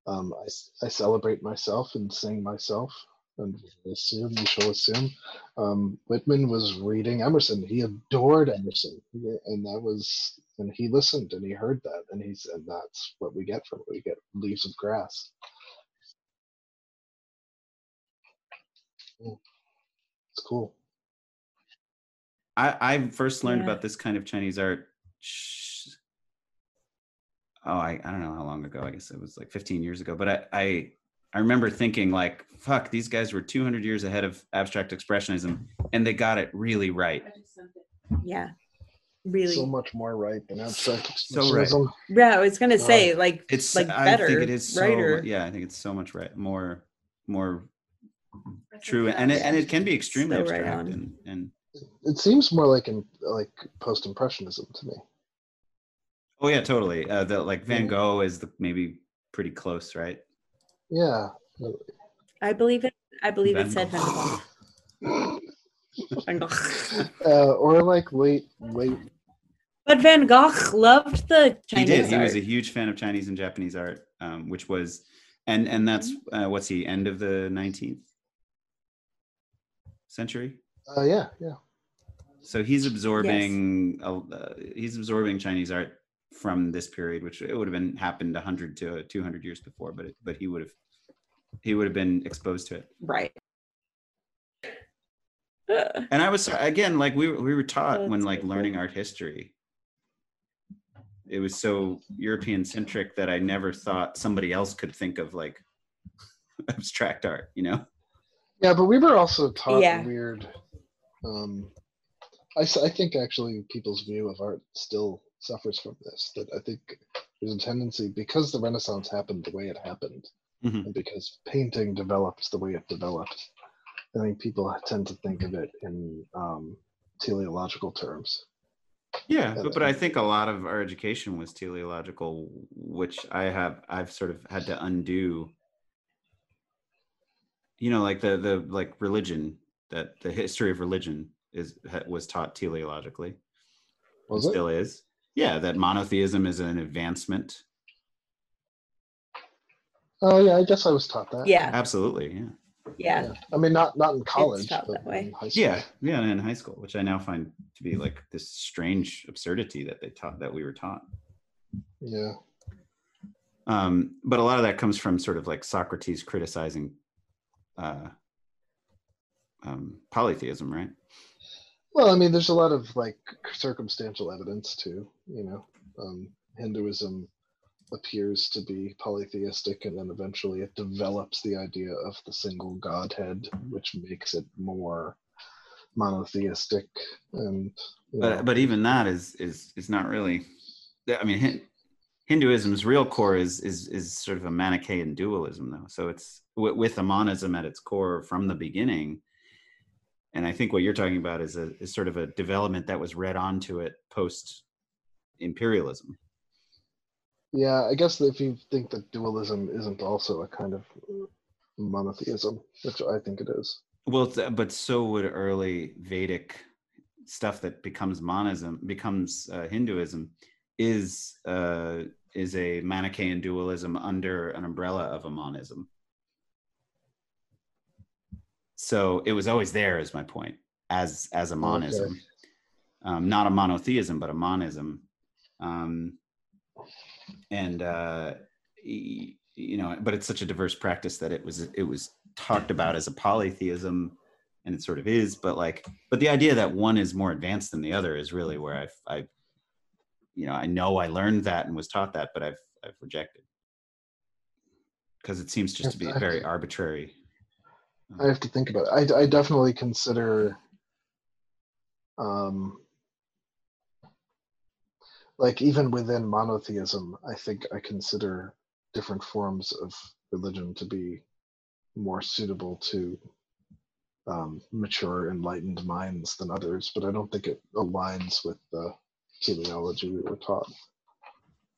um, I, s- I celebrate myself and sing myself, and we assume we shall assume. Um, Whitman was reading Emerson. He adored Emerson, and that was and he listened and he heard that, and he said that's what we get from it. We get leaves of grass. It's cool. I, I first learned Yeah. about this kind of Chinese art. Sh- Oh, I, I don't know how long ago. I guess it was like 15 years ago. But I, I I remember thinking like, fuck, these guys were 200 years ahead of abstract expressionism, and they got it really right. Yeah. Really. So much more right than abstract So right. expressionism. yeah, I was gonna uh, say like It's like better. I think it is so brighter. yeah. I think it's so much right, more more true, and it, and it can be extremely So abstract on. and and It seems more like in like post impressionism to me. Oh yeah, totally. Uh, the like Van Gogh is the maybe pretty close, right? Yeah. I believe it. I believe Van it said Van Gogh. Gogh. Van Gogh. [laughs] Uh, or like late late But Van Gogh loved the Chinese he did. He art. was a huge fan of Chinese and Japanese art, um, which was, and and that's Mm-hmm. uh, what's he end of the nineteenth century. uh yeah, yeah. So he's absorbing uh, he's absorbing Chinese art from this period, which it would have been happened hundred to two hundred years before, but it, but he would have he would have been exposed to it. right. And I was again like we were, we were taught Oh, when like so learning art history. It was so European centric that I never thought somebody else could think of like [laughs] abstract art, you know? Yeah, but we were also taught Yeah. weird. Um, I think actually people's view of art still suffers from this. That I think there's a tendency because the Renaissance happened the way it happened, Mhm. and because painting developed the way it developed. I think people tend to think of it in um, teleological terms. Yeah, Yeah, but, but I think a lot of our education was teleological, which I have I've sort of had to undo. You know, like the the like religion that the history of religion is was taught teleologically. Was it? still is. Yeah, that monotheism is an advancement. Oh yeah, I guess I was taught that. yeah, Absolutely, yeah. yeah. Yeah. I mean, not not in college, taught but that way. in high. Yeah, yeah, in high school, which I now find to be like this strange absurdity that they taught that we were taught. Yeah. um, but a lot of that comes from sort of like Socrates criticizing uh, um, polytheism, right? Well, I mean, there's a lot of like circumstantial evidence too. You know, um, Hinduism appears to be polytheistic, and then eventually it develops the idea of the single godhead, which makes it more monotheistic. And you know, But but even that is is is not really. I mean, Hin- Hinduism's real core is is is sort of a Manichaean dualism, though. So it's with, with a monism at its core from the beginning. And I think what you're talking about is a is sort of a development that was read onto it post imperialism. yeah, I guess if you think that dualism isn't also a kind of monotheism, which I think it is. Well, but so would early Vedic stuff that becomes monism, becomes uh, Hinduism, is uh, is a Manichaean dualism under an umbrella of a monism. So it was always there, is my point, as as a monism, um, not a monotheism, but a monism, um, and uh, you know, but it's such a diverse practice that it was it was talked about as a polytheism and it sort of is but like but the idea that one is more advanced than the other is really where i've I've you know i know i learned that and was taught that but i've i've rejected. Because it seems just to be very arbitrary I have to think about it. I, I definitely consider, um, like even within monotheism, I think I consider different forms of religion to be more suitable to um, mature, enlightened minds than others. But I don't think it aligns with the teleology we were taught.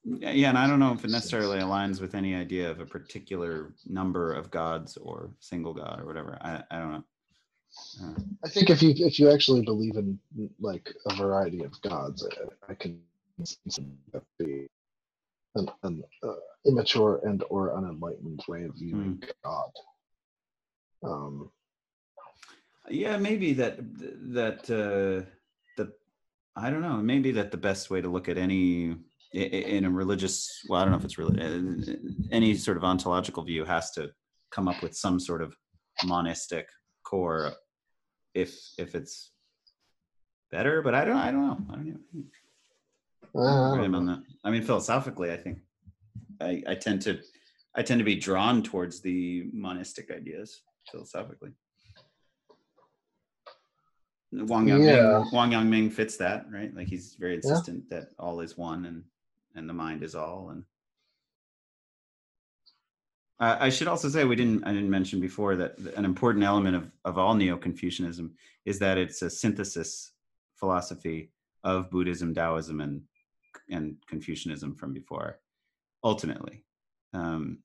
Yeah, and I don't know if it necessarily aligns with any idea of a particular number of gods or single god or whatever. I, I don't know. Uh, I think if you if you actually believe in like a variety of gods, I, I can be an, an uh, immature and or unenlightened way of viewing God. Um, yeah maybe that that uh the i don't know maybe that the best way to look at any in a religious well i don't know if it's really uh, any sort of ontological view has to come up with some sort of monistic core if if it's better but i don't i don't know i don't know I don't on know. that. I mean, philosophically, I think I, I tend to I tend to be drawn towards the monistic ideas philosophically. Wang Yang Yeah. Ming, Wang Yang Ming fits that, right? Like he's very insistent that all is one and and the mind is all. And uh, I should also say we didn't I didn't mention before that an important element of of all Neo Confucianism is that it's a synthesis philosophy of Buddhism, Taoism, and and Confucianism from before. Ultimately, um,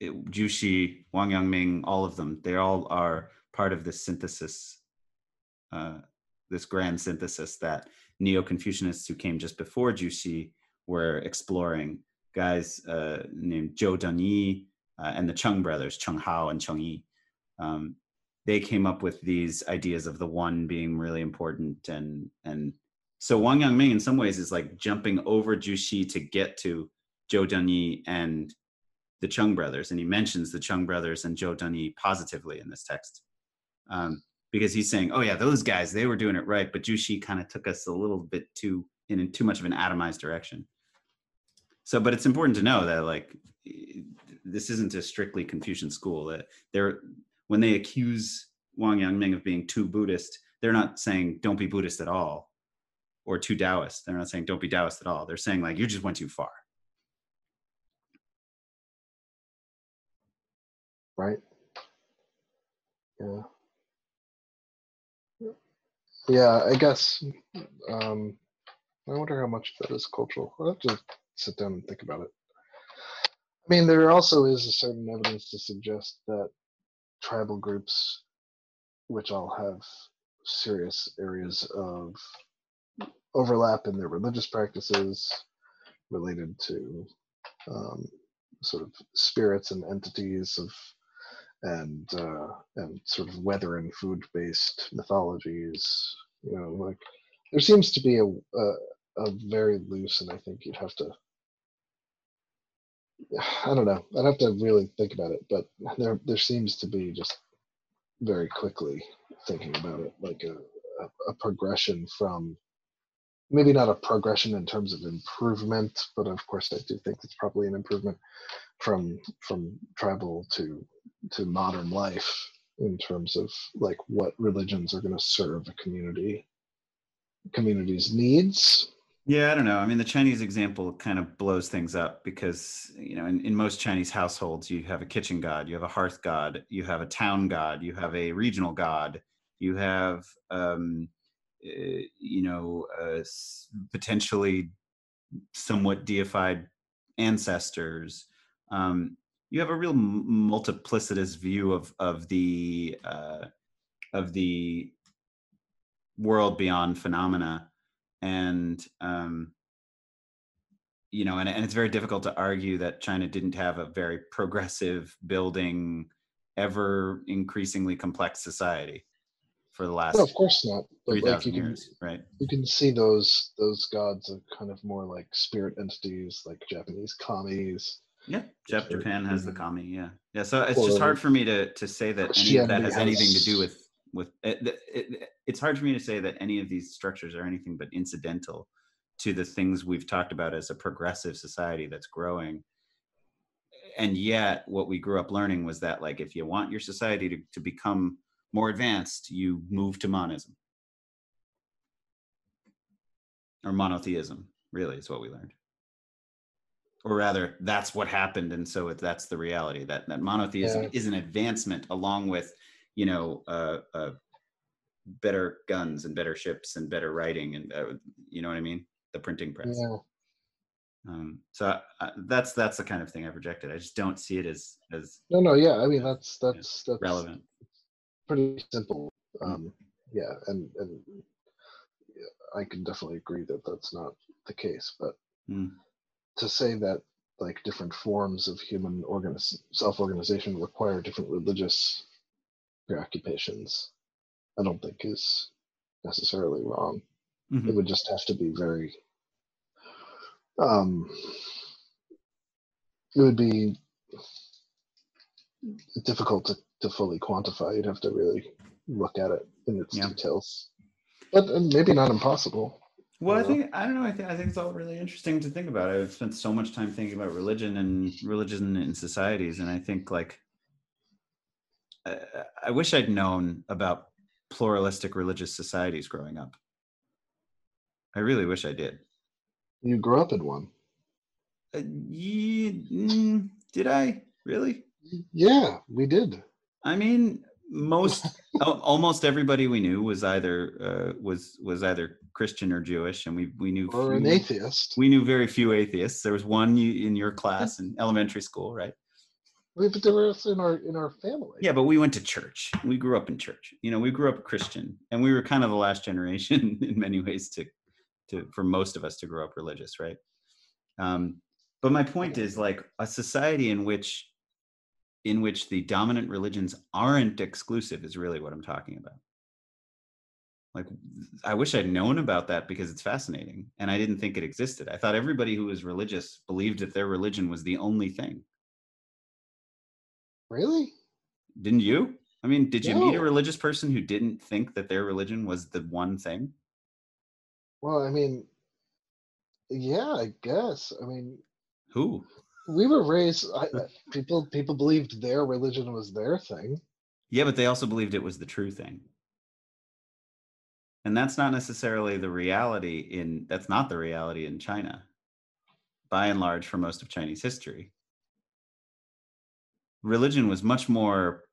it, Zhu Xi, Wang Yangming, all of them, they all are part of this synthesis, uh, this grand synthesis that Neo-Confucianists who came just before Zhu Xi were exploring. Guys uh, named Zhou Dunyi uh, and the Cheng brothers, Cheng Hao and Cheng Yi. Um, they came up with these ideas of the one being really important and and so Wang Yangming in some ways is like jumping over Zhu Xi to get to Zhou Dunyi and the Cheng brothers, and he mentions the Cheng brothers and Zhou Dunyi positively in this text, um, because he's saying, "Oh yeah, those guys, they were doing it right, but Zhu Xi kind of took us a little bit too in too much of an atomized direction." So, but it's important to know that like this isn't a strictly Confucian school. That they're when they accuse Wang Yangming of being too Buddhist, they're not saying don't be Buddhist at all or too Taoist. They're not saying don't be Taoist at all. They're saying like you just went too far. right? Yeah. Yeah, I guess. Um, I wonder how much that is cultural. Sit down and think about it. I mean, there also is a certain evidence to suggest that tribal groups, which all have serious areas of overlap in their religious practices related to um, sort of spirits and entities of and uh, and sort of weather and food based mythologies. You know, like there seems to be a, a a very loose, and I think you'd have to. I don't know. I'd have to really think about it, but there there seems to be just very quickly thinking about it, like a a, a progression from maybe not a progression in terms of improvement, but of course I do think it's probably an improvement from from tribal to to modern life in terms of like what religions are going to serve a community community's needs Yeah, I don't know. I mean, the Chinese example kind of blows things up because, you know, in, in most Chinese households, you have a kitchen god, you have a hearth god, you have a town god, you have a regional god, you have, um, uh, you know, uh, potentially somewhat deified ancestors. Um, you have a real multiplicitous view of of the uh, of the world beyond phenomena and um, you know and, and it's very difficult to argue that china didn't have a very progressive building ever increasingly complex society for the last no of course not but like 3000 you can years right? you can see those those gods are kind of more like spirit entities like japanese kamis yeah Jap- japan has the kami yeah. Yeah so it's just hard for me to to say that any of that has anything to do with with eh, it, it, it, it's hard for me to say that any of these structures are anything but incidental to the things we've talked about as a progressive society that's growing. And yet what we grew up learning was that like if you want your society to, to become more advanced you move to monism. Or monotheism really is what we learned. Or rather that's what happened and so that's the reality that that monotheism Yeah. is an advancement along with you know uh, uh, better guns and better ships and better writing and uh, you know what i mean the printing press yeah um, so uh, that's that's the kind of thing i've rejected i just don't see it as as no no yeah i mean that's that's that's relevant pretty simple Mm. um yeah and and I can definitely agree that that's not the case. But Hmm. to say that like different forms of human organis- self-organization require different religious preoccupations, I don't think is necessarily wrong. Mhm. It would just have to be very. Um, it would be difficult to, to fully quantify. You'd have to really look at it in its Yeah. details, but maybe not impossible. Well, I think I don't know. I think I think it's all really interesting to think about. I've spent so much time thinking about religion and religion in societies, and I think like I, wish I'd known about pluralistic religious societies growing up. I really wish I did. You grew up in one. Uh, ye- mm, did I really? Yeah, we did. I mean, most [laughs] almost everybody we knew was either uh, was was either Christian or Jewish, and we we knew Or an atheist. we knew very few atheists. There was one in your class [laughs] in elementary school, right? Were also in our in our family. Yeah, but we went to church. We grew up in church. You know, we grew up Christian, and we were kind of the last generation [laughs] in many ways to, to for most of us to grow up religious, right? Um, but my point is, like, a society in which in which the dominant religions aren't exclusive is really what I'm talking about. Like, I wish I'd known about that because it's fascinating, and I didn't think it existed. I thought everybody who was religious believed that their religion was the only thing. Really? Didn't you? I mean, did you meet a religious person who didn't think that their religion was the one thing? Well, I mean, yeah, I guess. I mean, Who? we were raised. I- people people believed their religion was their thing. Yeah, but they also believed it was the true thing. And that's not necessarily the reality in that's not the reality in China. By and large for most of Chinese history. Religion was much more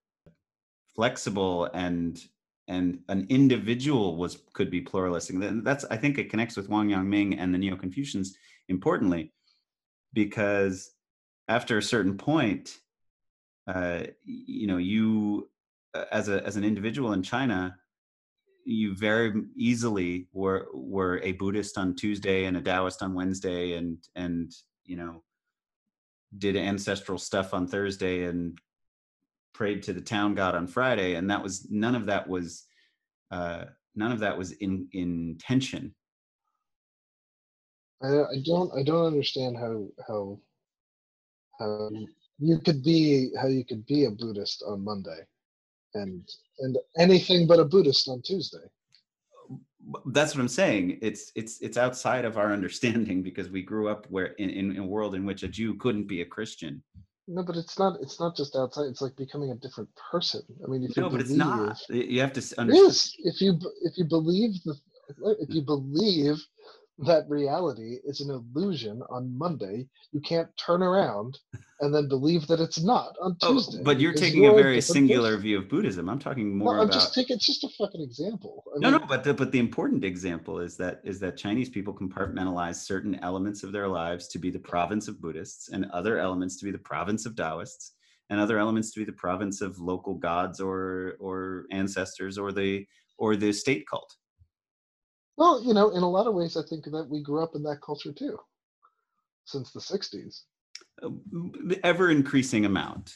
flexible and and an individual was could be pluralistic. Th- That's I think it connects with Wang Yangming and the Neo-Confucians importantly because after a certain point uh, you know you uh, as a as an individual in China, you very easily were were a Buddhist on Tuesday and a Taoist on Wednesday, and and you know did ancestral stuff on Thursday and prayed to the town god on Friday, and that was none of that was uh, none of that was in in tension. I, I don't I don't understand how how how you could be how you could be a Buddhist on Monday, and and anything but a Buddhist on Tuesday. That's what I'm saying. It's it's it's outside of our [laughs] understanding because we grew up where in, in, in a world in which a Jew couldn't be a Christian. No, but it's not it's not just outside. It's like becoming a different person. I mean, if No, you but it's believe, not. You have to understand. is if you if you believe the if you believe that reality is an illusion on Monday, you can't turn around and then believe that it's not on Oh, Tuesday. but you're taking a very singular person. view of Buddhism. I'm talking No, more I'm about just taking. It's just a fucking example. I no, mean, no. But the, but the important example is that is that Chinese people compartmentalize certain elements of their lives to be the province of Buddhists, and other elements to be the province of Taoists, and other elements to be the province of local gods or or ancestors or the or the state cult. Well, you know, in a lot of ways, I think that we grew up in that culture too, since the '60s. Ever increasing amount.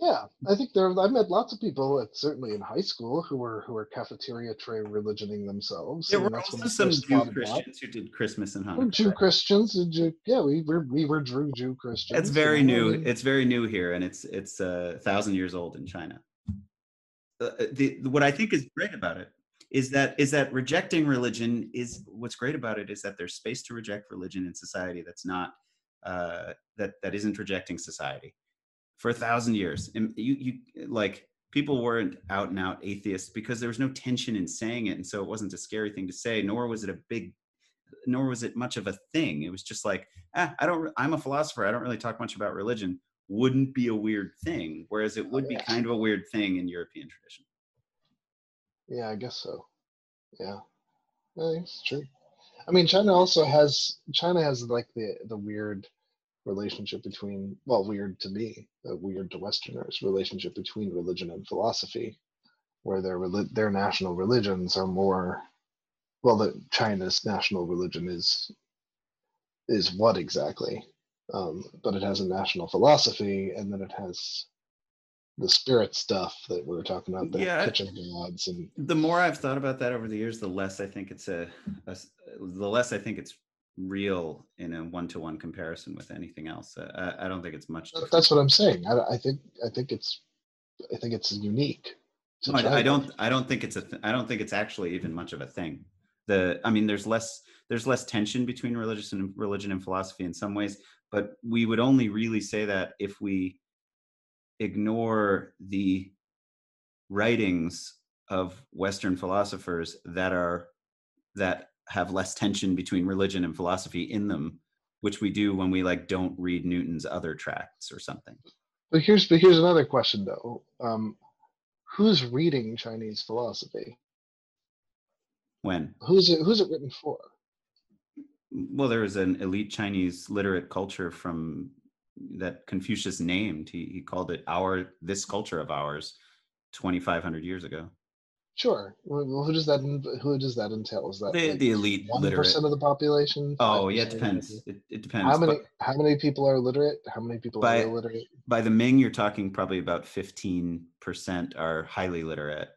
Yeah, I think there. I met lots of people, at, certainly in high school, who were who were cafeteria tray religioning themselves. There were also some Jew Christians who did Christmas and We're Hanukkah. Jew Christians, and Jew, yeah, we were we were Jew Jew Christians. It's you very I new. mean, It's very new here, and it's it's uh, a thousand years old in China. Uh, the, what I think is great about it is that is that rejecting religion is what's great about it is that there's space to reject religion in society that's not uh, that that isn't rejecting society for a thousand years. And you you like people weren't out and out atheists because there was no tension in saying it, and so it wasn't a scary thing to say. Nor was it a big nor was it much of a thing. It was just like, ah, I don't. I'm a philosopher. I don't really talk much about religion. Wouldn't be a weird thing, whereas it would be kind of a weird thing in European tradition. Yeah, I guess so. Yeah, yeah, it's true. I mean, China also has China has like the the weird relationship between well, weird to me, uh, weird to Westerners, relationship between religion and philosophy, where their their national religions are more well, the China's national religion is is what exactly? Um, but it has a national philosophy, and then it has the spirit stuff that we were talking about, the Yeah. kitchen gods, and the more I've thought about that over the years, the less I think it's a, the less I think it's real in a one-to-one comparison with anything else. I, I don't think it's much. different. that's what I'm saying. I, I think I think it's I think it's unique. No, oh, I, I don't. I don't think it's a. Th- I don't think it's actually even much of a thing. The. I mean, there's less. There's less tension between religious and religion and philosophy in some ways, but we would only really say that if we ignore the writings of Western philosophers that are that have less tension between religion and philosophy in them, which we do when we like don't read Newton's other tracts or something. But here's but here's another question though. Um, who's reading Chinese philosophy? When Who's it who's it written for? well there was an elite chinese literate culture from that confucius named he, he called it our this culture of ours 2500 years ago Sure. Well, who does that who does that entail? Is that the, like the elite one literate percent of the population? oh yeah it depends it, it depends How many how many people are literate? How many people By- are illiterate? by the ming you're talking probably about 15% are highly literate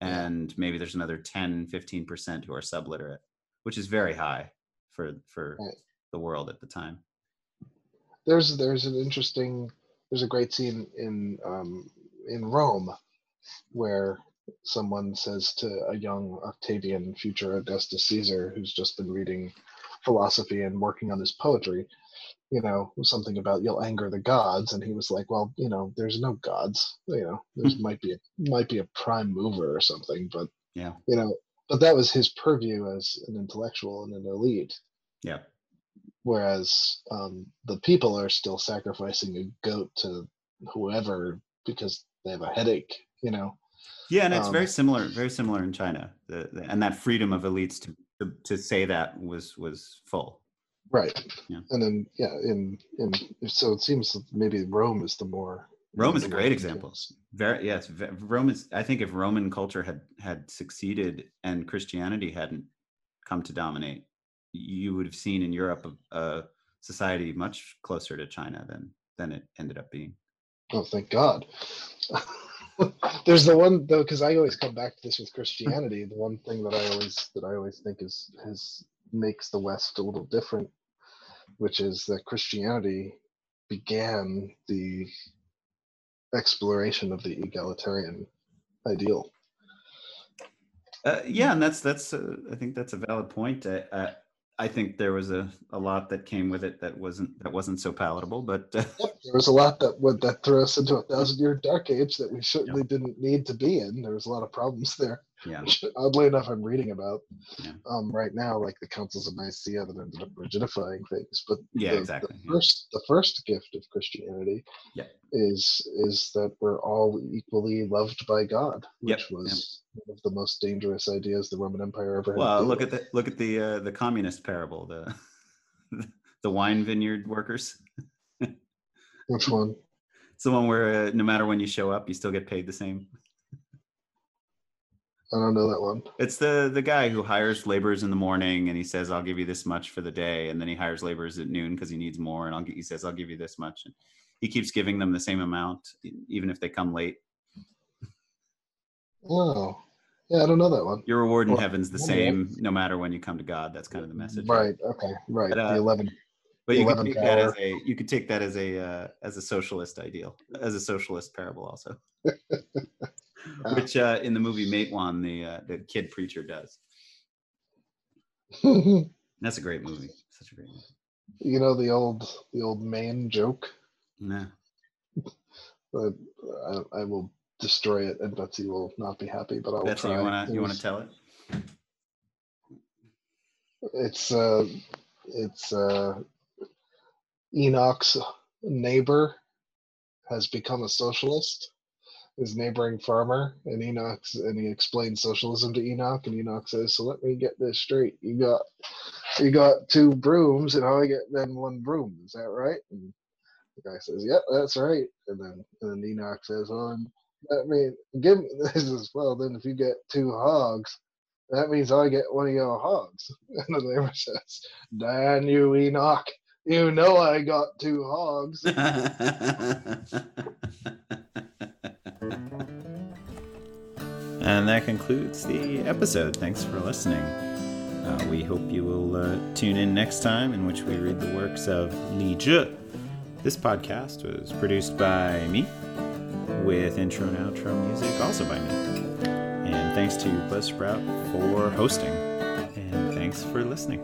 and maybe there's another 10 15% who are subliterate which is very high for for Right. the world at the time There's there's an interesting there's a great scene in um, in Rome where someone says to a young Octavian, future Augustus Caesar, who's just been reading philosophy and working on his poetry, you know, something about you'll anger the gods, and he was like, well, you know, there's no gods, you know, there might be a might be a prime mover or something, but yeah. you know, but that was his purview as an intellectual and an elite. Yeah whereas um, the people are still sacrificing a goat to whoever because they have a headache you know Yeah, and it's very Um, similar, very similar in China. The, the and that freedom of elites to, to to say that was was full. right Yeah. and then yeah in in so it seems that maybe rome is the more Rome is a great example. Very yes, Rome is. I think if Roman culture had had succeeded and Christianity hadn't come to dominate, you would have seen in Europe a, a society much closer to China than than it ended up being. oh thank god [laughs] there's the one though because i always come back to this with christianity the one thing that i always that i always think is has makes the west a little different which is that christianity began the exploration of the egalitarian ideal Uh, yeah, and that's that's. Uh, I think that's a valid point. I, I, think there was a, a lot that came with it that wasn't that wasn't so palatable, but uh, Yep, there was a lot that would that threw us into a thousand year dark age that we certainly didn't need to be in. There was a lot of problems there. Yeah, which Oddly enough, I'm reading about Yeah. um, right now, like the councils of Nicaea that ended up rigidifying things. But Yeah, the, exactly, The yeah. first, the first gift of Christianity, Yeah. is is that we're all equally loved by God, Yep, which yep. was one of the most dangerous ideas the Roman Empire ever had. Well, look at the look at the uh, the communist parable, the [laughs] the wine vineyard workers. [laughs] which one. It's the one where uh, no matter when you show up, you still get paid the same. I don't know that one. It's the the guy who hires laborers in the morning and he says, "I'll give you this much for the day," and then he hires laborers at noon because he needs more, and I'll gi- he says, "I'll give you this much," and he keeps giving them the same amount even if they come late. Oh, yeah, I don't know that one. Your reward in Well, heaven's the same no matter when you come to God. That's kind of the message. Right. Okay. Right. But, uh, the eleven. But you could 11th take that as a you could take that as a uh, as a socialist ideal, as a socialist parable also, [laughs] which uh, in the movie Matewan the uh, the kid preacher does. [laughs] That's a great movie. Such a great movie. You know the old the old man joke. Nah. But I, I will destroy it, and Betsy will not be happy. But I will Betsy, try. you wanna you wanna tell it? It's uh, it's uh, Enoch's neighbor has become a socialist. His neighboring farmer, and Enoch's, and he explains socialism to Enoch, and Enoch says, "So let me get this straight. You got, you got two brooms, and I get then one broom. Is that right?" And the guy says, "Yep, that's right." And then, and then Enoch says, "Well, then, let me give me [laughs] this as well. Then if you get two hogs, that means I get one of your hogs. [laughs] And the neighbor says, Dan, you Enoch, you know I got two hogs. [laughs] And that concludes the episode. Thanks for listening. Uh, we hope you will uh, tune in next time, in which we read the works of Li Zhi. This podcast was produced by me, with intro and outro music also by me. And thanks to Buzzsprout for hosting. And thanks for listening.